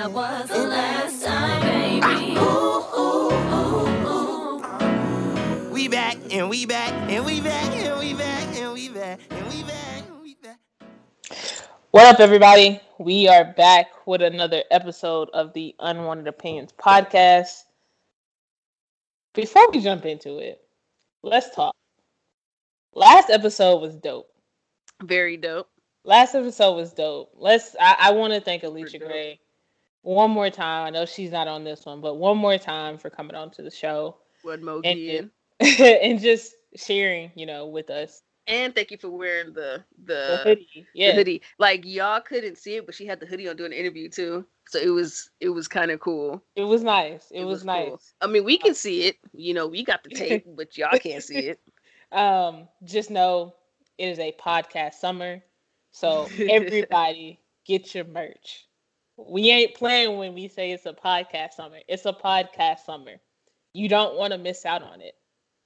that was the last time, baby. Ooh, ooh, ooh, ooh. We back and we back and we back and we back and we back and we back and we back. What up, everybody? We are back with another episode of the Unwanted Opinions podcast. Before we jump into it, let's talk. Last episode was dope. Very dope. Last episode was dope. Let's. I, I want to thank Allisha dope. Gray one more time. I know she's not on this one, but one more time for coming on to the show and and just sharing, you know, with us And thank you for wearing the the the, hoodie. the Yeah, hoodie. Like y'all couldn't see it, but she had the hoodie on doing an interview too. So it was it was kind of cool. it was nice. It, was, nice. cool. I mean, we can see it. You know, we got the tape, but y'all can't see it. Um, just know it is a podcast summer. So everybody get your merch. We ain't playing when we say it's a podcast summer. It's a podcast summer. You don't want to miss out on it.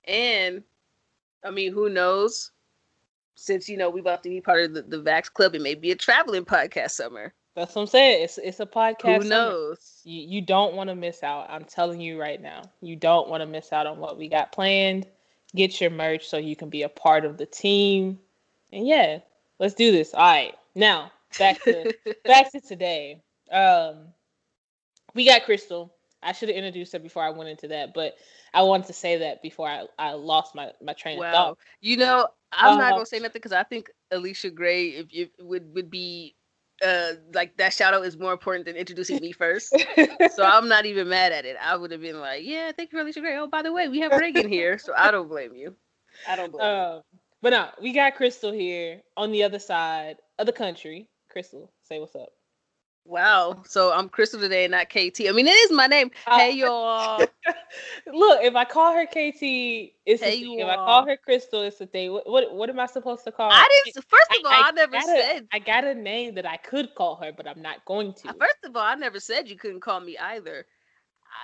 And I mean, who knows? Since you know we about to be part of the, the Vax Club, it may be a traveling podcast summer. That's what I'm saying. It's it's a podcast. Who summer. knows? You you don't want to miss out. I'm telling you right now. You don't want to miss out on what we got planned. Get your merch so you can be a part of the team. And yeah, let's do this. All right. Now, back to back to today. Um we got Crystal. I should have introduced her before I went into that, but I wanted to say that before I, I lost my, my train of thought. You know, I'm not Uh, gonna say nothing because I think Allisha Gray, if you would would be uh like that shout out is more important than introducing me first. so I'm not even mad at it. I would have been like, yeah, thank you for Allisha Gray. Oh, by the way, we have Reagan here, so I don't blame you. I don't blame you. um, but no, we got Crystal here on the other side of the country. Crystal, say what's up. Wow. So I'm Crystal today, not KT. I mean, it is my name. Uh, hey y'all. Look, if I call her KT, it's a thing. If I call her Crystal, it's a thing. What what, what am I supposed to call her? I didn't. First of all, I, never got a- said. I got a name that I could call her, but I'm not going to. Uh, First of all, I never said you couldn't call me either.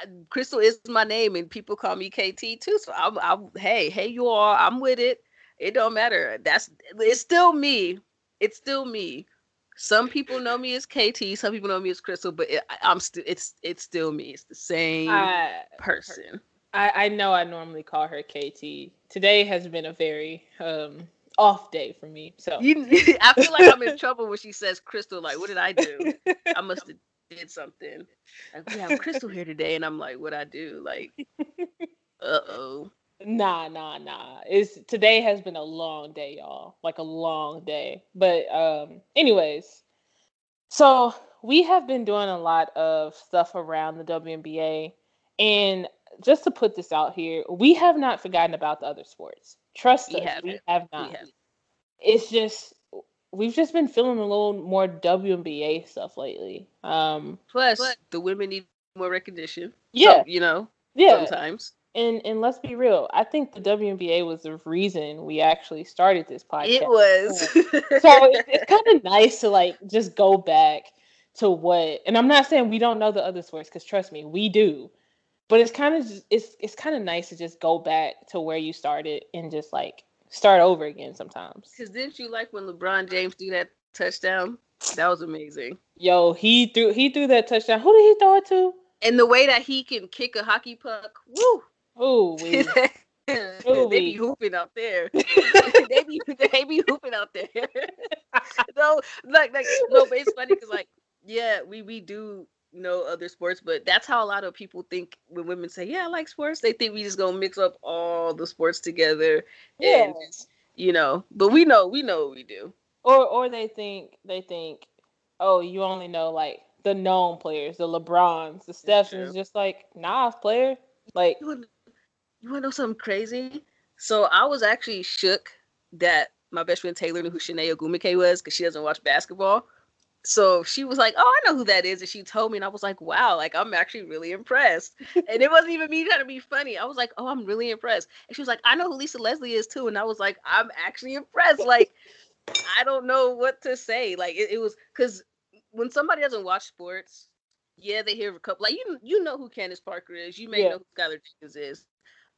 I, Crystal is my name, and people call me KT too. So I'm, I'm, hey, hey, you all, I'm with it. It don't matter. That's it's still me. It's still me. Some people know me as KT. Some people know me as Crystal, but it, I- I'm still. It's it's still me. It's the same I, person. I I know I normally call her KT. Today has been a very um off day for me. So You, I feel like I'm in trouble when she says Crystal. Like, what did I do? I must have did something. Like, we have Crystal here today, and I'm like, what I do? Like, uh oh. Nah, nah, nah. It's today has been a long day, y'all. Like a long day. But um anyways, so we have been doing a lot of stuff around the WNBA and just to put this out here, we have not forgotten about the other sports. Trust We us, we haven't. have We not. have. It's just we've just been feeling a little more WNBA stuff lately. Um Plus, the women need more recognition. yeah, So, you know, yeah. sometimes. And and let's be real, I think the WNBA was the reason we actually started this podcast. It was. so it, it's kind of nice to like just go back to what and i'm not saying we don't know the other sports because trust me we do but it's kind of it's it's kind of nice to just go back to where you started and just like start over again sometimes Because didn't you like when LeBron James do that touchdown? That was amazing. yo he threw he threw that touchdown who did he throw it to And the way that he can kick a hockey puck, woo! Oh, oh they be hooping out there. they be they be hooping out there. no, like like no, but it's funny because like yeah, we we do know other sports, but that's how a lot of people think when women say yeah I like sports. They think we just gonna mix up all the sports together yeah and you know. But we know we know what we do. or or they think they think oh you only know like the known players the lebrons the stephs and just like nah player like You wanna, know something crazy? So I was actually shook that my best friend Taylor knew who Chiney Ogwumike was because she doesn't watch basketball. So she was like, "Oh, I know who that is," and she told me, and I was like, "Wow, like I'm actually really impressed." and it wasn't even me trying to be funny. I was like, "Oh, I'm really impressed." And she was like, "I know who Lisa Leslie is too," and I was like, "I'm actually impressed." Like, I don't know what to say. Like, it, it was because when somebody doesn't watch sports, yeah, they hear a couple. Like you, you know who Candace Parker is. You may Yeah. know who Skylar Jenkins is.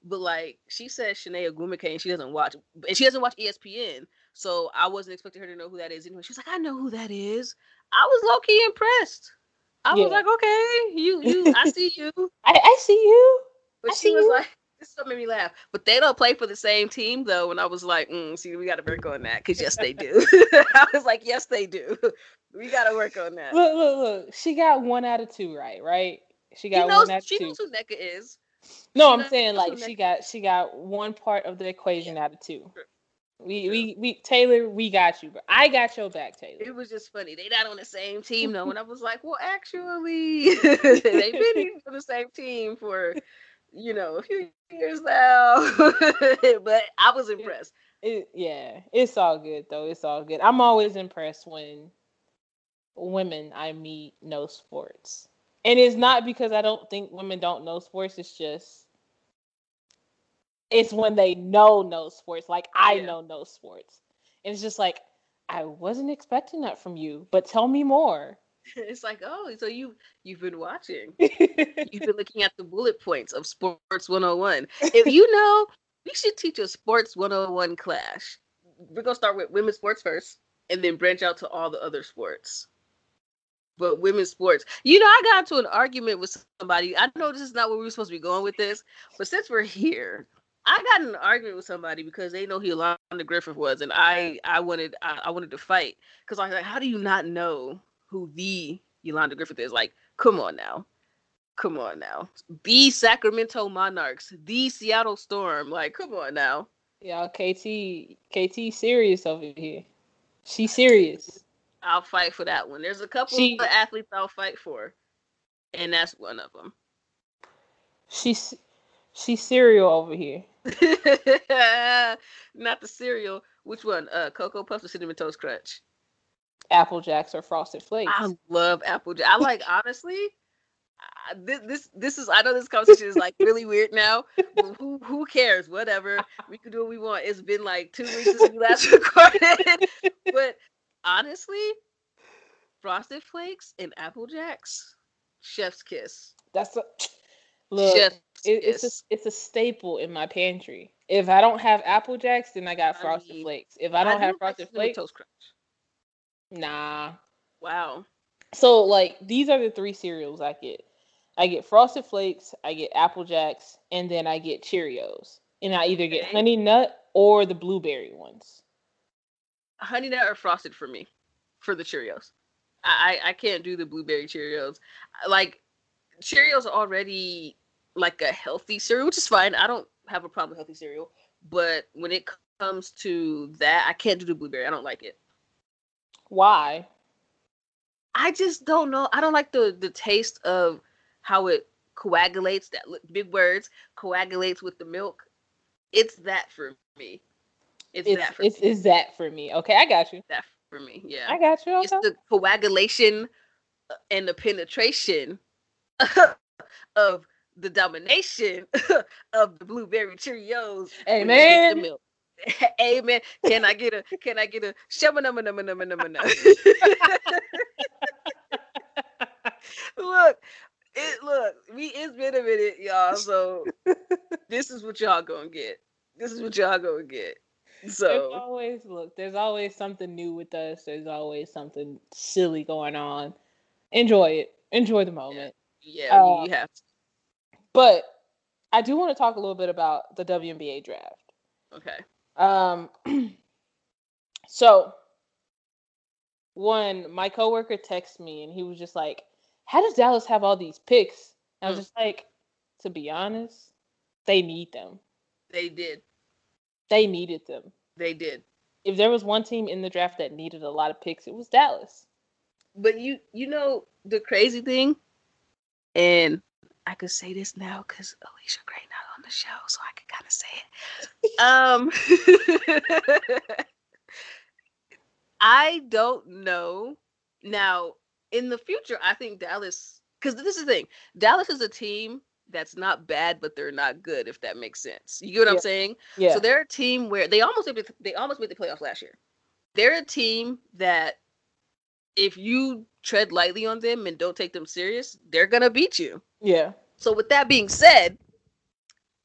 But like she says, Chiney Ogwumike, and she doesn't watch, and she doesn't watch ESPN. So I wasn't expecting her to know who that is. Anyway, she was like, "I know who that is." I was low key impressed. I Yeah. was like, okay, you, you, I see you. I, I see you. But I she was you. like, this is what made me laugh. But they don't play for the same team though. And I was like, mm, see, we got to work on that because yes, they do. I was like, yes, they do. We got to work on that. Look, look, look. She got one out of two right, right? She She got knows, one out of she two. knows who Nneka is. No, I'm saying like she got she got one part of the equation out of two. We we we Taylor, we got you, but I got your back, Taylor. It was just funny. They not on the same team though, and I was like, well, actually, they've been on the same team for, you know, a few years now. but I was impressed. It, yeah, it's all good though. It's all good. I'm always impressed when women I meet know sports. And it's not because I don't think women don't know sports, it's just it's when they know no sports. Like I Yeah. know no sports. And it's just like I wasn't expecting that from you, but tell me more. It's like, oh, so you you've been watching. You've been looking at the bullet points of Sports 101. If you know, we should teach a Sports 101 class. We're gonna start with women's sports first, and then branch out to all the other sports. But women's sports, you know, I got into an argument with somebody. I know this is not where we were supposed to be going with this, but since we're here, I got an argument with somebody because they know who Yolanda Griffith was, and I I wanted I, I wanted to fight because I was like, how do you not know who the Yolanda Griffith is? Like, come on now, come on now, the Sacramento Monarchs, the Seattle Storm. Like, come on now. Y'all, KT, KT serious over here. She serious. I'll fight for that one. There's a couple She- of athletes I'll fight for, and that's one of them. She's she's cereal over here. Not the cereal. Which one? Uh, Cocoa Puffs or Cinnamon Toast Crunch? Apple Jacks or Frosted Flakes. I love Apple. Jacks. I like honestly. I, this, this this is I know this conversation is like really weird now. Who who cares? Whatever. We can do what we want. It's been like two weeks since we last recorded. but honestly, Frosted Flakes and Apple Jacks, Chef's kiss. That's a look. It, it's a it's a staple in my pantry. If I don't have Apple Jacks, then I got I Frosted mean, Flakes. If I don't do have Frosted Flakes, Toast Crunch. nah. Wow. So like these are the three cereals I get. I get Frosted Flakes, I get Apple Jacks, and then I get Cheerios. And I either get Okay. Honey Nut or the blueberry ones. Honey Nut or Frosted for me, for the Cheerios. I I can't do the blueberry Cheerios. Like Cheerios are already like a healthy cereal, which is fine. I don't have a problem with healthy cereal. But when it comes to that, I can't do the blueberry. I don't like it. Why? I just don't know. I don't like the the taste of how it coagulates. That big words coagulates with the milk. It's that for me. It's, It's that for it's, me. it's that for me. Okay, I got you. that for me. Yeah. I got you. it's the coagulation uh, and the penetration of the domination of the blueberry Cheerios. when you hit the Amen. Amen. Can I get a can I get a shama numma numma numma numma numma? Look, it look, we it's been a minute, y'all. So this is what y'all gonna get. This is what y'all gonna get. There's So always look. There's always something new with us. There's always something silly going on. Enjoy it. Enjoy the moment. yeah, Uh, you, you have to. But I do want to talk a little bit about the WNBA draft. Okay. Um, so one, my coworker texted me and he was just like, "How does Dallas have all these picks?" And I was Mm. just like, "To be honest, they need them. They did. They needed them. They did. If there was one team in the draft that needed a lot of picks, it was Dallas." But you you know the crazy thing, and I could say this now because Allisha Gray not on the show, so I could kind of say it. Um, I don't know. Now, in the future, I think Dallas, because this is the thing, Dallas is a team that's not bad, but they're not good. If that makes sense, you get what Yeah. I'm saying? Yeah. So they're a team where they almost made the, they almost made the playoffs last year. They're a team that if you tread lightly on them and don't take them serious, they're gonna beat you. yeah. So with that being said,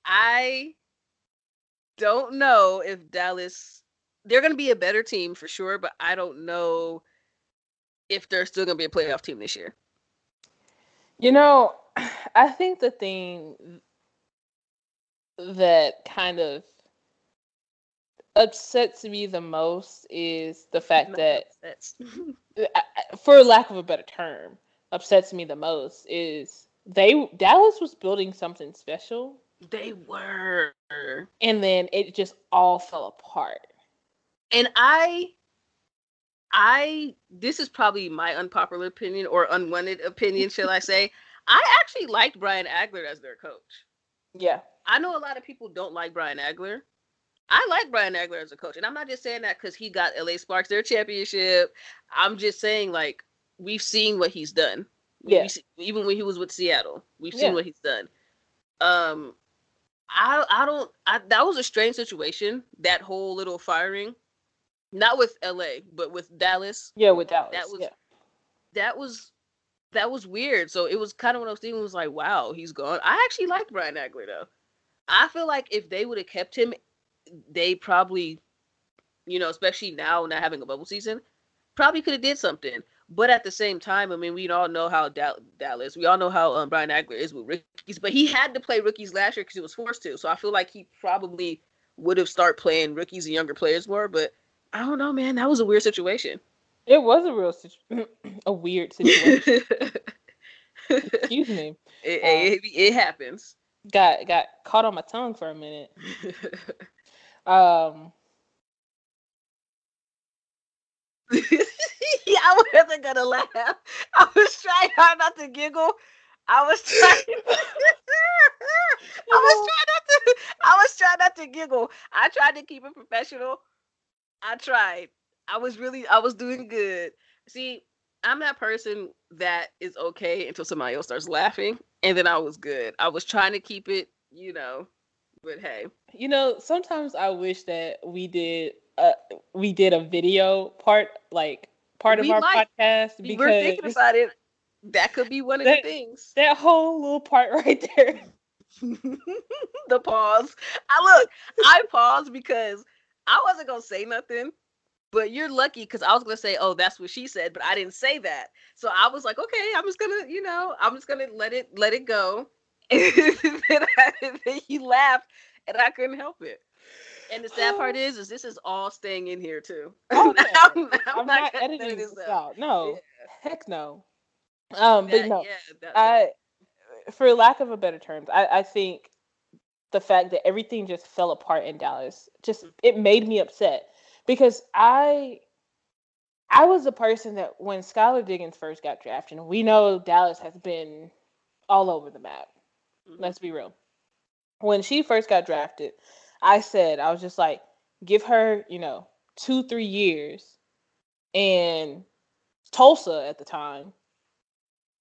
I don't know if Dallas they're gonna be a better team for sure, but I don't know if they're still gonna be a playoff team this year. You know, I think the thing that kind of upsets me the most is the fact that I- I- uh, uh, for lack of a better term, upsets me the most is they Dallas was building something special they were. and then it just all fell apart. and I I this is probably my unpopular opinion or unwanted opinion, shall I say. I actually liked Brian Agler as their coach. Yeah. I know a lot of people don't like Brian Agler. I like Brian Agler as a coach, and I'm not just saying that because he got LA Sparks their championship. I'm just saying like we've seen what he's done. Yeah. we even when he was with Seattle, we've seen Yeah. what he's done. Um, I I don't. I, that was a strange situation. That whole little firing, not with LA, but with Dallas. Yeah, with Dallas. That was yeah. that was that was weird. So it was kind of one of those things. Was like, wow, he's gone. I actually like Brian Agler though. I feel like if they would have kept him, they probably, you know, especially now not having a bubble season, probably could have did something. But at the same time, I mean, we all know how Dal- Dallas, we all know how um, Brian Agler is with rookies, but he had to play rookies last year because he was forced to. So I feel like he probably would have started playing rookies and younger players more. But I don't know, man. That was a weird situation. It was a real situ- a weird situation. Excuse me. it, it happens. Got got caught on my tongue for a minute. Um yeah, I wasn't gonna laugh. I was trying hard not to giggle. I was trying. I was trying not to. I was trying not to giggle. I tried to keep it professional. I tried. I was really. I was doing good. See, I'm that person that is okay until somebody else starts laughing, and then I was good. I was trying to keep it, you know. But hey, you know, sometimes I wish that we did uh we did a video part like part We of our might. podcast we're thinking about it. That could be one of That- the things. that whole little part right there. the pause. I look, I paused because I wasn't gonna say nothing, but you're lucky because I was gonna say, "Oh, that's what she said," but I didn't say that. So I was like, "Okay, I'm just gonna, you know, I'm just gonna let it let it go." and then, I, then you laughed, and I couldn't help it. And the sad part is, is this is all staying in here too. Oh, yeah. I'm, I'm, not gonna editing this out. No. Yeah. Heck no. Um but That- no. yeah, that- I for lack of a better terms, I, I think the fact that everything just fell apart in Dallas just it made me upset because I I was the person that when Skylar Diggins first got drafted, and we know Dallas has been all over the map. Mhm. Let's be real. When she first got drafted, I said I was just like, give her, you know, two, three years, and Tulsa at the time,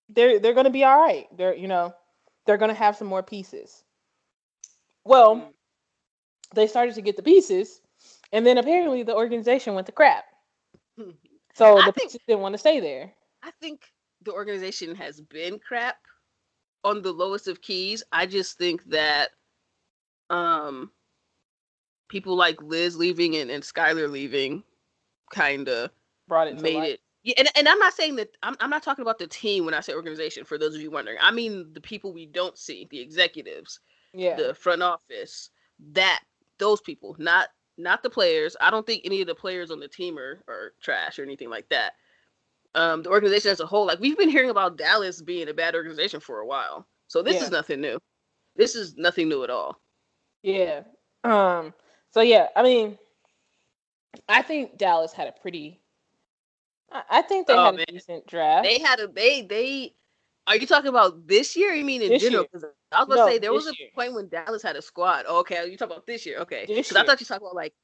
they're they're gonna be all right. They're you know, they're gonna have some more pieces. Well, Mm. they started to get the pieces, and then apparently the organization went to crap. So I the think- didn't want to stay there. I think the organization has been crap on the lowest of keys. I just think that um people like Liz leaving and, and Skylar leaving kind of Brought it made it. Yeah, and, and I'm not saying that I'm, I'm not talking about the team when I say organization for those of you wondering. I mean the people we don't see, the executives, Yeah. the front office, that those people, not not the players. I don't think any of the players on the team are, are trash or anything like that. Um, the organization as a whole, like we've been hearing about Dallas being a bad organization for a while, so this Yeah. is nothing new. This is nothing new at all. Yeah. Um. So yeah, I mean, I think Dallas had a pretty. I, think they Oh, had a man. decent draft. They had a they they. Are you talking about this year? You mean in This general? year. 'Cause I was gonna No, say there was a year. point when Dallas had a squad. Oh, okay, you talking about this year? Okay, because I thought you talking about like,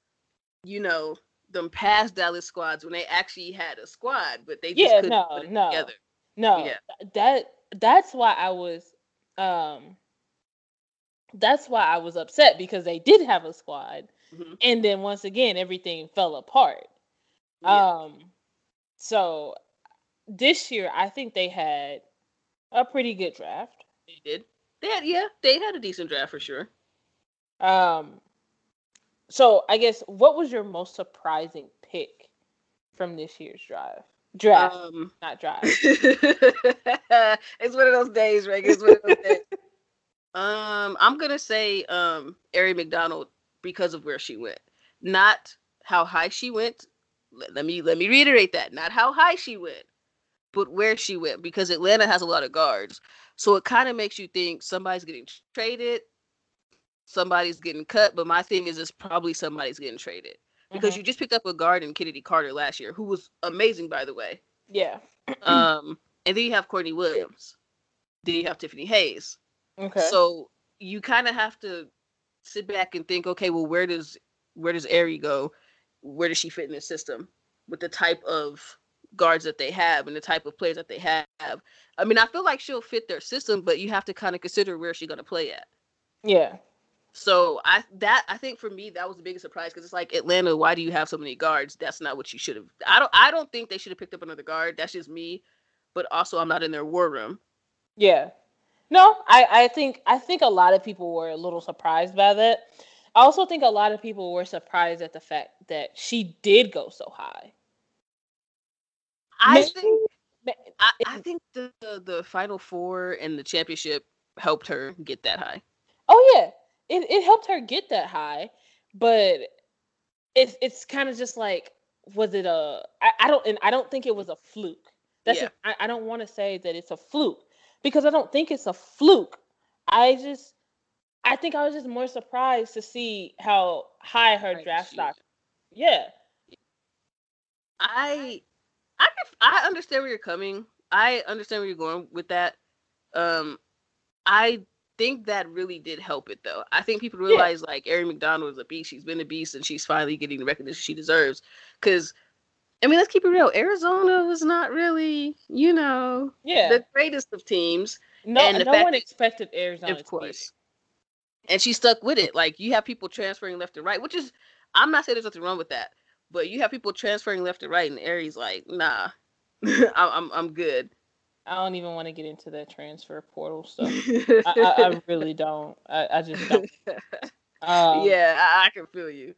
you know, them past Dallas squads when they actually had a squad, but they just Yeah, couldn't no, put it no. together. no, Yeah. that that's why I was. Um. That's why I was upset because they did have a squad, Mhm. and then once again everything fell apart. Yeah. Um. So this year, I think they had a pretty good draft. They did. They had yeah, they had a decent draft for sure. Um, so I guess what was your most surprising pick from this year's drive? Draft, Um, not draft. it's one of those days, Reagan. It's one of those days. Um, I'm gonna say um Aari McDonald because of where she went, not how high she went. Let, let me let me reiterate that. Not how high she went, but where she went. Because Atlanta has a lot of guards, so it kind of makes you think somebody's getting traded, somebody's getting cut. But my thing is, it's probably somebody's getting traded because Mhm. you just picked up a guard in Chennedy Carter last year, who was amazing, by the way. yeah. Um, and then you have Courtney Williams. Then you have Tiffany Hayes. Okay. So you kind of have to sit back and think, okay, well, where does where does Aari go? Where does she fit in the system with the type of guards that they have and the type of players that they have? I mean, I feel like she'll fit their system, but you have to kind of consider where she's gonna play at. yeah. So I that I think for me that was the biggest surprise because it's like Atlanta, why do you have so many guards? That's not what you should have. I don't I don't think they should have picked up another guard. That's just me. But also I'm not in their war room. Yeah. No, I, I think I think a lot of people were a little surprised by that. I also think a lot of people were surprised at the fact that she did go so high. I think I, I think the, the the final four and the championship helped her get that high. Oh yeah, it it helped her get that high, but it's it's kind of just like was it a I, I don't and I don't think it was a fluke. That's Yeah. just- I, I don't want to say that it's a fluke because I don't think it's a fluke. I just I think I was just more surprised to see how high her draft stock. Yeah, I I can, I understand where you're coming. I understand where you're going with that. Um, I think that really did help it though. I think people realize like Aari McDonald is a beast. She's been a beast, and she's finally getting the recognition she deserves. Because I mean, let's keep it real. Arizona was not really, you know, yeah. the greatest of teams. no, and no fact one expected Arizona of to course. And she stuck with it. Like you have people transferring left and right, which is I'm not saying there's nothing wrong with that, but you have people transferring left and right, and Aari's like, nah, I'm I'm I'm good. I don't even want to get into that transfer portal stuff. I, I, I really don't. I, I just don't. Um, yeah, I, I can feel you.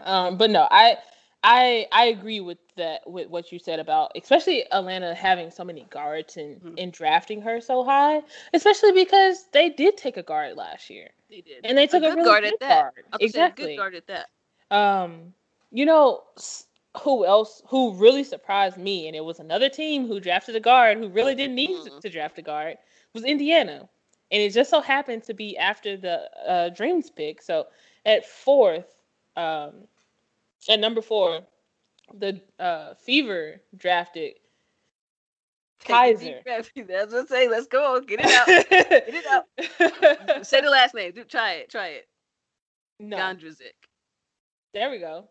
Um, but no, I I I agree with that with what you said about especially Atlanta having so many guards and Mhm. and drafting her so high, especially because they did take a guard last year. They did, And they took a good really guard good at that. guard. Exactly. good guard at that. Um, you know who else who really surprised me, and it was another team who drafted a guard who really didn't need to- Mhm. to draft a guard was Indiana, and it just so happened to be after the uh, Dreams pick. So at fourth, um, at number four, the uh, Fever drafted Kysre. That's what I'm saying. Let's go. on. Get it out. Get it out. Say the last name. Do, try it. Try it. no, Gondrezick. there we go.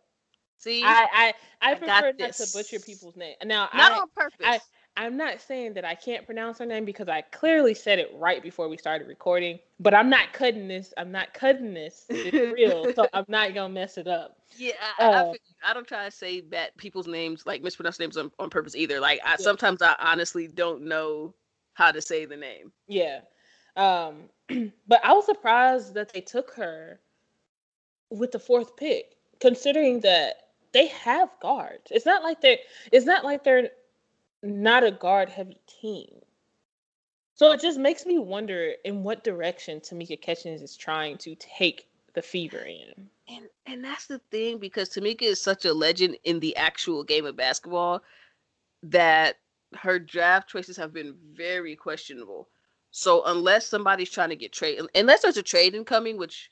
See, I I, I I prefer not to butcher people's name. Now not I, on purpose. I- I'm not saying that I can't pronounce her name because I clearly said it right before we started recording, but I'm not cutting this. I'm not cutting this. It's real, so I'm not gonna mess it up. Yeah, I, I, Uh, feel. I don't try to say bad people's names, like mispronounce names on, on purpose either. Like I sometimes I honestly don't know how to say the name. Yeah. Um, but I was surprised that they took her with the fourth pick, considering that they have guards. It's not like they're it's not like they're not a guard heavy team. So it just makes me wonder in what direction Tamika Catchings is trying to take the fever in. And and that's the thing because Tamika is such a legend in the actual game of basketball that her draft choices have been very questionable. So unless somebody's trying to get trade, unless there's a trade incoming, which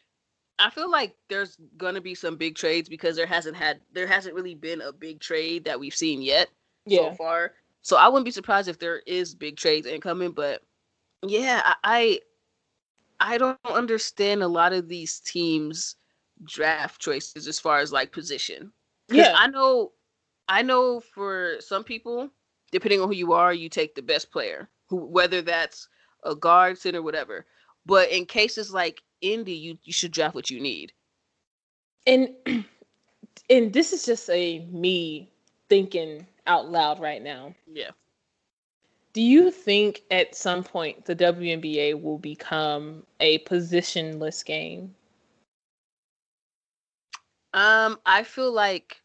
I feel like there's gonna be some big trades because there hasn't had there hasn't really been a big trade that we've seen yet Yeah. so far. So I wouldn't be surprised if there is big trades incoming, but yeah, I I, don't understand a lot of these teams draft choices as far as like position. Yeah. I know I know for some people, depending on who you are, you take the best player, who whether that's a guard, center, whatever. But in cases like Indy, you, you should draft what you need. and and this is just a me thinking out loud right now. Yeah. Do you think at some point the WNBA will become a positionless game? Um, I feel like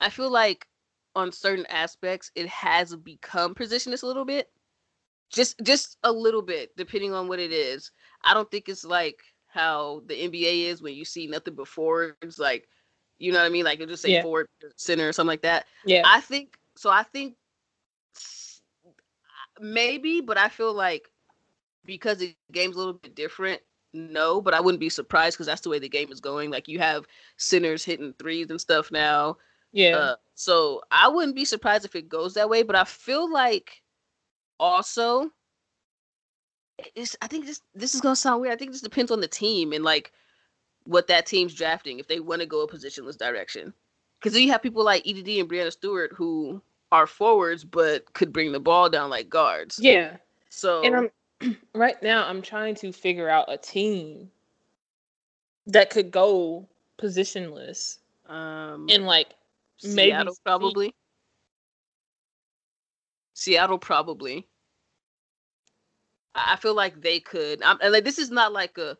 I feel like on certain aspects it has become positionless a little bit. Just just a little bit, depending on what it is. I don't think it's like how the NBA is when you see nothing before. It's like, you know what I mean? Like you just say Yeah. forward center or something like that. Yeah. I think so. I think maybe, but I feel like because the game's a little bit different. No, but I wouldn't be surprised because that's the way the game is going. Like you have centers hitting threes and stuff now. yeah. Uh, so I wouldn't be surprised if it goes that way. But I feel like also, it's, I think this this is gonna sound weird. I think this depends on the team and like what that team's drafting if they want to go a positionless direction. Because then you have people like EDD and Breanna Stewart who are forwards but could bring the ball down like guards. yeah. So And I'm right now I'm trying to figure out a team that could go positionless um, and like maybe Seattle see- probably. Seattle probably. I feel like they could. I'm, and like this is not like a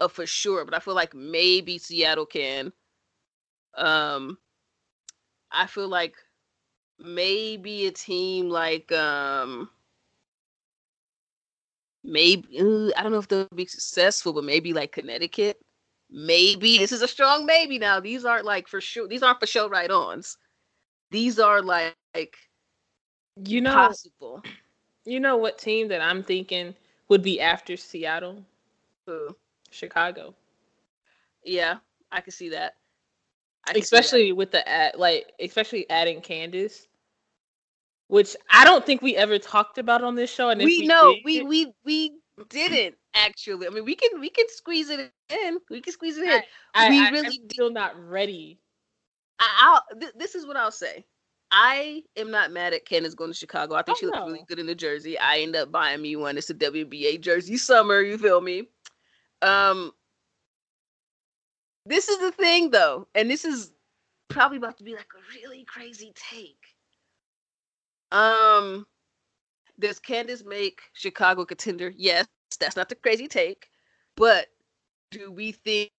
a for sure, but I feel like maybe Seattle can. Um, I feel like maybe a team like um maybe I don't know if they'll be successful, but maybe like Connecticut. Maybe this is a strong maybe now. These aren't like for sure. These aren't for sure right ons. These are like, like you know possible. You know what team that I'm thinking would be after Seattle? Who? Chicago. Yeah, I can see that. I can see that. especially with the ad, like especially adding Candace, which I don't think we ever talked about on this show. And we know did, we we we didn't actually. I mean, we can we can squeeze it in. We can squeeze it in. I, we I, really did- still not ready. I, I'll, th- this is what I'll say. I am not mad at Candace going to Chicago. I think Oh, she looks no. really good in the jersey. I end up buying me one. It's a WBA jersey summer. You feel me? Um, this is the thing though, and this is probably about to be like a really crazy take. Um, does Candace make Chicago contender? Yes, that's not the crazy take, but do we think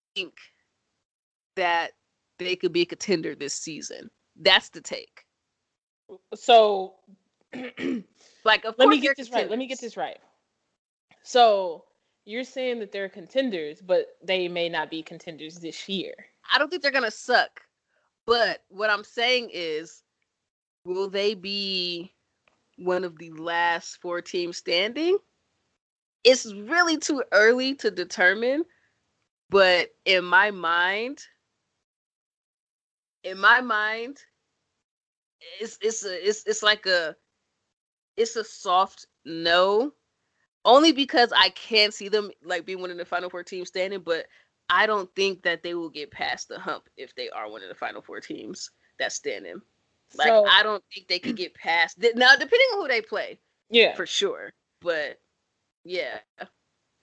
that they could be a contender this season? That's the take. So Like, of let course me get this right. Let me get this right. So you're saying that they're contenders, but they may not be contenders this year. I don't think they're gonna suck. But what I'm saying is, will they be one of the last four teams standing? It's really too early to determine, but in my mind, in my mind, it's it's a it's it's like a it's a soft no. Only because I can't see them like being one of the final four teams standing, but I don't think that they will get past the hump if they are one of the final four teams that's standing. Like so I don't think they could get past now, depending on who they play, yeah. for sure. But yeah,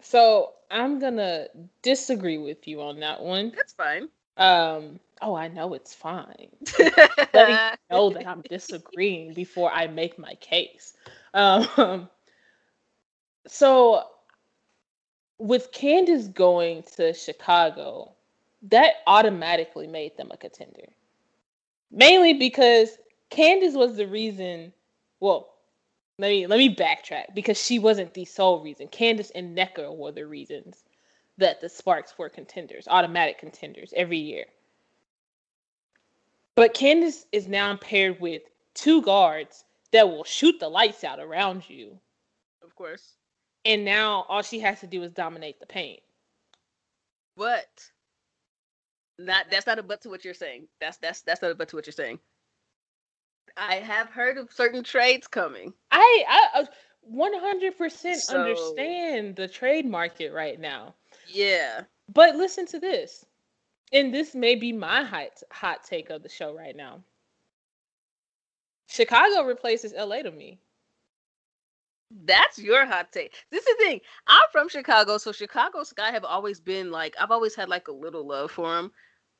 So I'm gonna disagree with you on that one. that's fine. Um. Oh, I know it's fine. letting you know that I'm disagreeing before I make my case. Um, so, with Candace going to Chicago, that automatically made them a contender. Mainly because Candace was the reason. Well, let me let me backtrack because she wasn't the sole reason. Candace and Nneka were the reasons that the Sparks were contenders, automatic contenders every year. But Candace is now paired with two guards that will shoot the lights out around you. of course. And now all she has to do is dominate the paint. But not that's not a but to what you're saying. That's that's that's not a but to what you're saying. I have heard of certain trades coming. I I uh, 100% So- understand the trade market right now. Yeah. But listen to this. And this may be my hot hot take of the show right now. Chicago replaces LA to me. That's your hot take. This is the thing. I'm from Chicago, so Chicago Sky have always been like I've always had like a little love for them.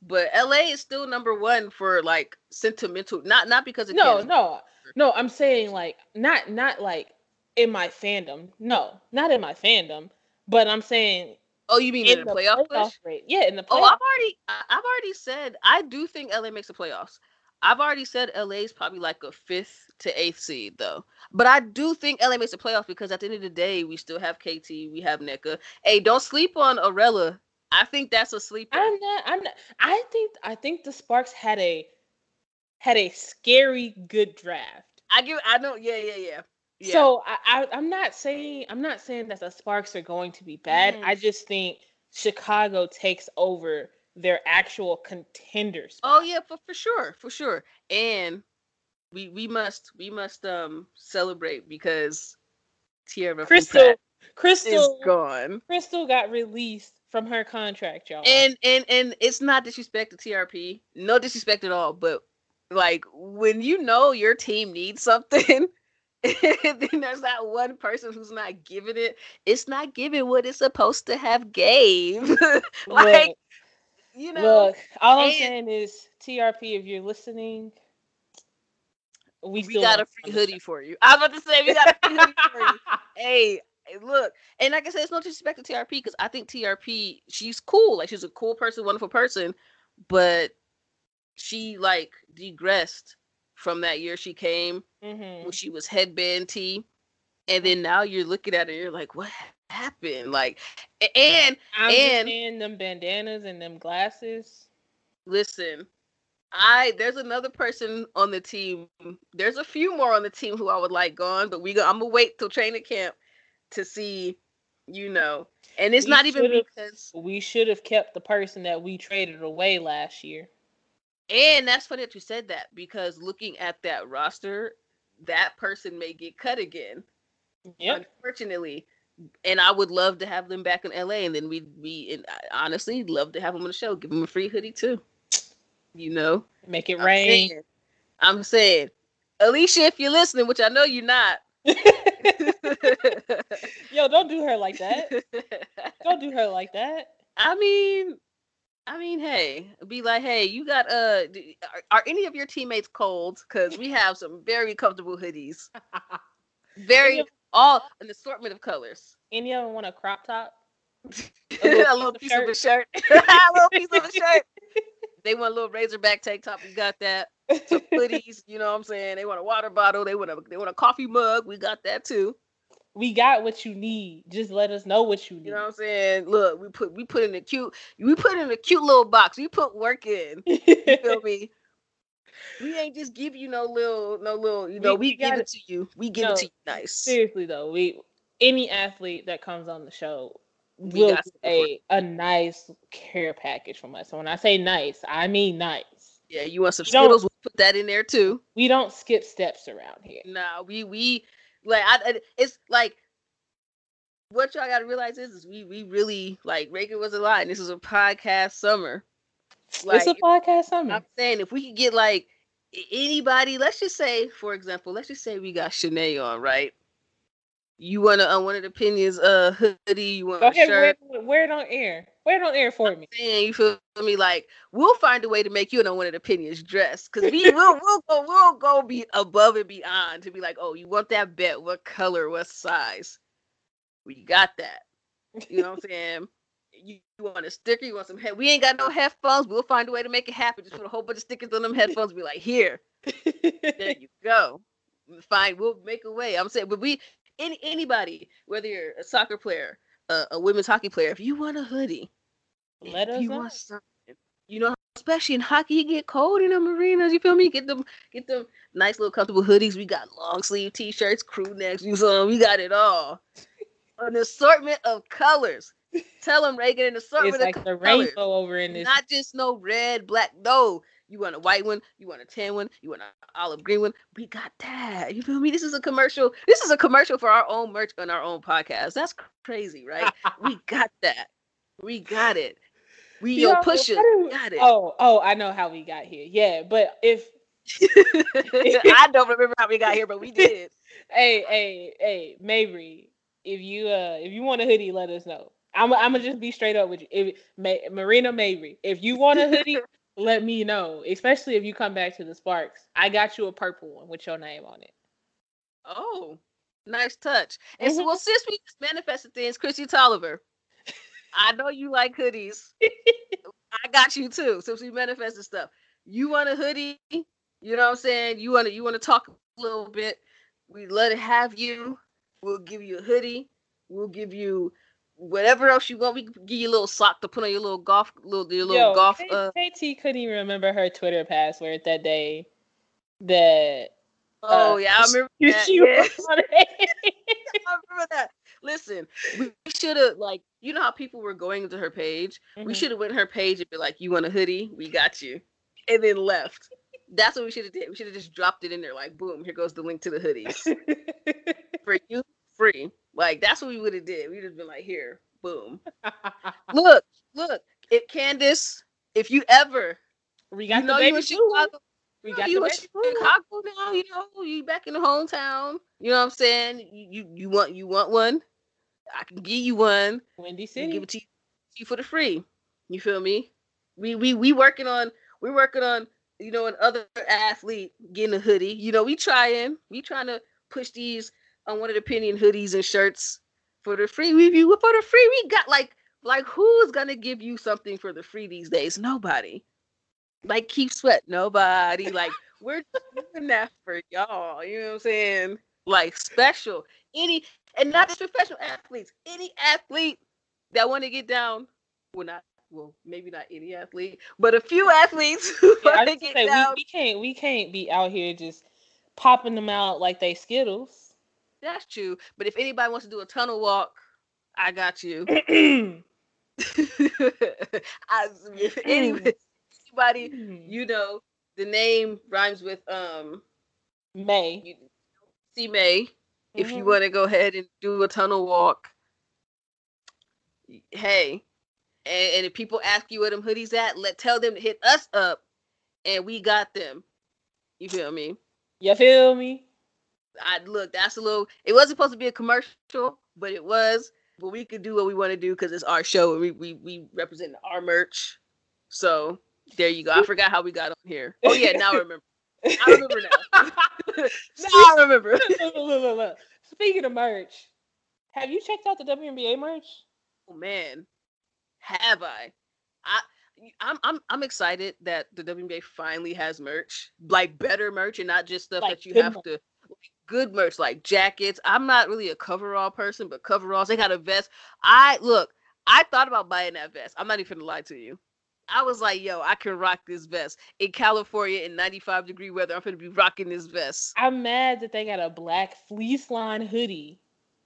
But LA is still number one for like sentimental, not not because of No, Candace. no. No, I'm saying like not not like in my fandom. No, not in my fandom, but I'm saying Oh, you mean in, the playoff push? rate. Yeah, in the playoffs. Oh. I've already I've already said I do think LA makes the playoffs. I've already said LA is probably like a fifth to eighth seed though. But I do think LA makes the playoffs because at the end of the day, we still have KT, we have Nneka. Hey, don't sleep on Arella. I think that's a sleeper. I'm not. I'm not. I think. I think the Sparks had a had a scary good draft. I give. I know. Yeah, yeah, yeah. Yeah. So I, I I'm not saying I'm not saying that the Sparks are going to be bad. Mhm. I just think Chicago takes over their actual contenders. Oh yeah, for, for sure, for sure. And we we must we must um celebrate because Tierra from Crystal is Crystal gone. Crystal got released from her contract, y'all. And and and it's not disrespect to TRP, no disrespect at all. But like when you know your team needs something, then there's that one person who's not giving it. It's not giving what it's supposed to have gave. like look, you know, look, all I'm saying is TRP, if you're listening, we, we got a free hoodie for you. I was about to say we got a free hoodie for you. hey, hey, look, and like I said, it's no disrespect to TRP because I think TRP, she's cool. Like she's a cool person, wonderful person, but she like degressed from that year she came Mhm. when she was headband T, and then now you're looking at her, you're like, what happened? Like, and I'm and- saying them bandanas and them glasses. listen. I there's another person on the team. There's a few more on the team who I would like gone, but we go. I'm gonna wait till training camp to see, you know. And it's We not even because We should have kept the person that we traded away last year. And that's funny that you said that because looking at that roster, that person may get cut again. Yep. Unfortunately. And I would love to have them back in LA. And then we'd be, and I honestly, love to have them on the show. Give them a free hoodie too. You know? Make it I'm rain. saying, I'm saying, Alicia, if you're listening, which I know you're not. Yo, don't do her like that. Don't do her like that. I mean, I mean, hey, be like, hey, you got uh, are, are any of your teammates cold? Because we have some very comfortable hoodies, very all an assortment of colors. Any of them want a crop top? A little little, piece of piece of a shirt, a little piece of a shirt. They want a little Razorback tank top. We got that. Some hoodies. You know what I'm saying? They want a water bottle. They want a they want a coffee mug. We got that too. We got what you need. Just let us know what you need. You know what I'm saying? Look, we put we put in a cute we put in a cute little box. We put work in. You feel me? We ain't just give you no little no little, you know, We- we, we give gotta- it to you. We give No, it to you nice. Seriously though, we any athlete that comes on the show We will get a a nice care package from us. So when I say nice, I mean nice. Yeah, you want some Skittles, we'll put that in there too. We don't skip steps around here. Nah, we we like I, it's like what y'all gotta realize is, is we we really like Reagan was a lot and this is a podcast summer. Like it's a podcast summer. I'm saying if we could get like anybody, let's just say, for example, let's just say we got Chiney on, right? You want to unwanted opinions, uh, hoodie, you want Go ahead, shirt. it- wear it on air. Wear it on air for me. Saying you feel me? Like we'll find a way to make you an unwanted opinions dress because we will we'll go we'll go be above and beyond to be like, oh, you want that bet? What color? What size? We got that. You know what I'm saying? You, you want a sticker? You want some head? We ain't got no headphones. We'll find a way to make it happen. Just put a whole bunch of stickers on them headphones. Be like, here, there you go. Fine, we'll make a way. I'm saying, but we any anybody, whether you're a soccer player, a, a women's hockey player, if you want a hoodie, Let us you know. want something, you know, especially in hockey, you get cold in the marinas. You feel me? Get them, get them nice little comfortable hoodies. We got long sleeve t-shirts, crew necks, you some. We got it all. An assortment of colors. Tell them, Reagan, an assortment It's like of the colors. rainbow over in this. Not just no red, black. No, you want a white one, you want a tan one, you want an olive green one. We got that. You feel me? This is a commercial. This is a commercial for our own merch on our own podcast. That's crazy, right? we got that. We got it. We Yo, push it. We got it. Oh, oh, I know how we got here. Yeah, but if I don't remember how we got here, but we did. hey, hey, hey, Mabrey, if you uh if you want a hoodie, let us know. I'm I'm gonna just be straight up with you. If Ma- Marina Mabrey, if you want a hoodie, let me know. Especially if you come back to the Sparks, I got you a purple one with your name on it. Oh, nice touch. And so, Mhm. well, since we just manifested things, Kristi Toliver, I know you like hoodies. I got you too. Since we manifested stuff, you want a hoodie? You know what I'm saying? You wanna you wanna talk a little bit. We let it have you. We'll give you a hoodie. We'll give you whatever else you want. We can give you a little sock to put on your little golf little your little Yo, golf K- uh KT couldn't even remember her Twitter password that day. That oh uh, yeah, I remember she that. was yes. I remember that. Listen, we should have like you know how people were going to her page. We Mhm. should have went to her page and be like, "You want a hoodie? We got you," and then left. That's what we should have did. We should have just dropped it in there, like, "Boom! Here goes the link to the hoodies for you, free." Like that's what we would have did. We'd have been like, "Here, boom! Look, look, if Candace, if you ever, we got you know the you baby Chicago. Chicago, We you got you the in baby Blue. Chicago now, you know, you back in the hometown. You know what I'm saying? You you, you want you want one? I can give you one. Windy City. give it to you, to you for the free. You feel me? We we we working on we working on you know another athlete getting a hoodie. You know we trying we trying to push these unwanted opinion hoodies and shirts for the free. We for the free. We got like like who's gonna give you something for the free these days? Nobody. Like keep sweat. Nobody. Like we're doing that for y'all. You know what I'm saying? Like special. Any and not just professional athletes. Any athlete that want to get down. Well, not well, maybe not any athlete, but a few athletes who Yeah, I want to get say, we, we can't we can't be out here just popping them out like they Skittles. That's true. But if anybody wants to do a tunnel walk, I got you. I, if any, anybody, you know, the name rhymes with um May. you, C May. If you Mhm. want to go ahead and do a tunnel walk, hey, and, and if people ask you where them hoodies at, let tell them to hit us up, and we got them. You feel me? You feel me? I look. That's a little. It wasn't supposed to be a commercial, but it was. But we could do what we want to do because it's our show and we we we represent our merch. So there you go. I forgot how we got on here. Oh yeah, now I remember. I remember now. now I remember. Look, look, look, look, look. Speaking of merch, have you checked out the WNBA merch? Oh man, have I? I I'm I'm I'm excited that the WNBA finally has merch, like better merch, and not just stuff Like that you have merch. to. Good merch, like jackets. I'm not really a coverall person, but coveralls. They got a vest. I look. I thought about buying that vest. I'm not even gonna lie to you. I was like, yo, I can rock this vest in California in 95 degree weather. I'm gonna be rocking this vest. I'm mad that they got a black fleece line hoodie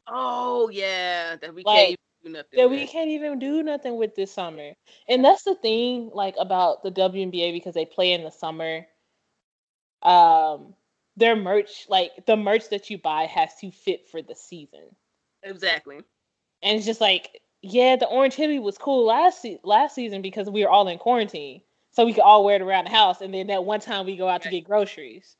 Oh yeah, that we Like, can't even do nothing. that we with. can't even do nothing with this summer. And that's the thing, like about the WNBA because they play in the summer. Um, their merch, like the merch that you buy, has to fit for the season. Exactly. And it's just like, yeah, the orange hoodie was cool last se- last season because we were all in quarantine, so we could all wear it around the house. And then that one time we go out to get groceries.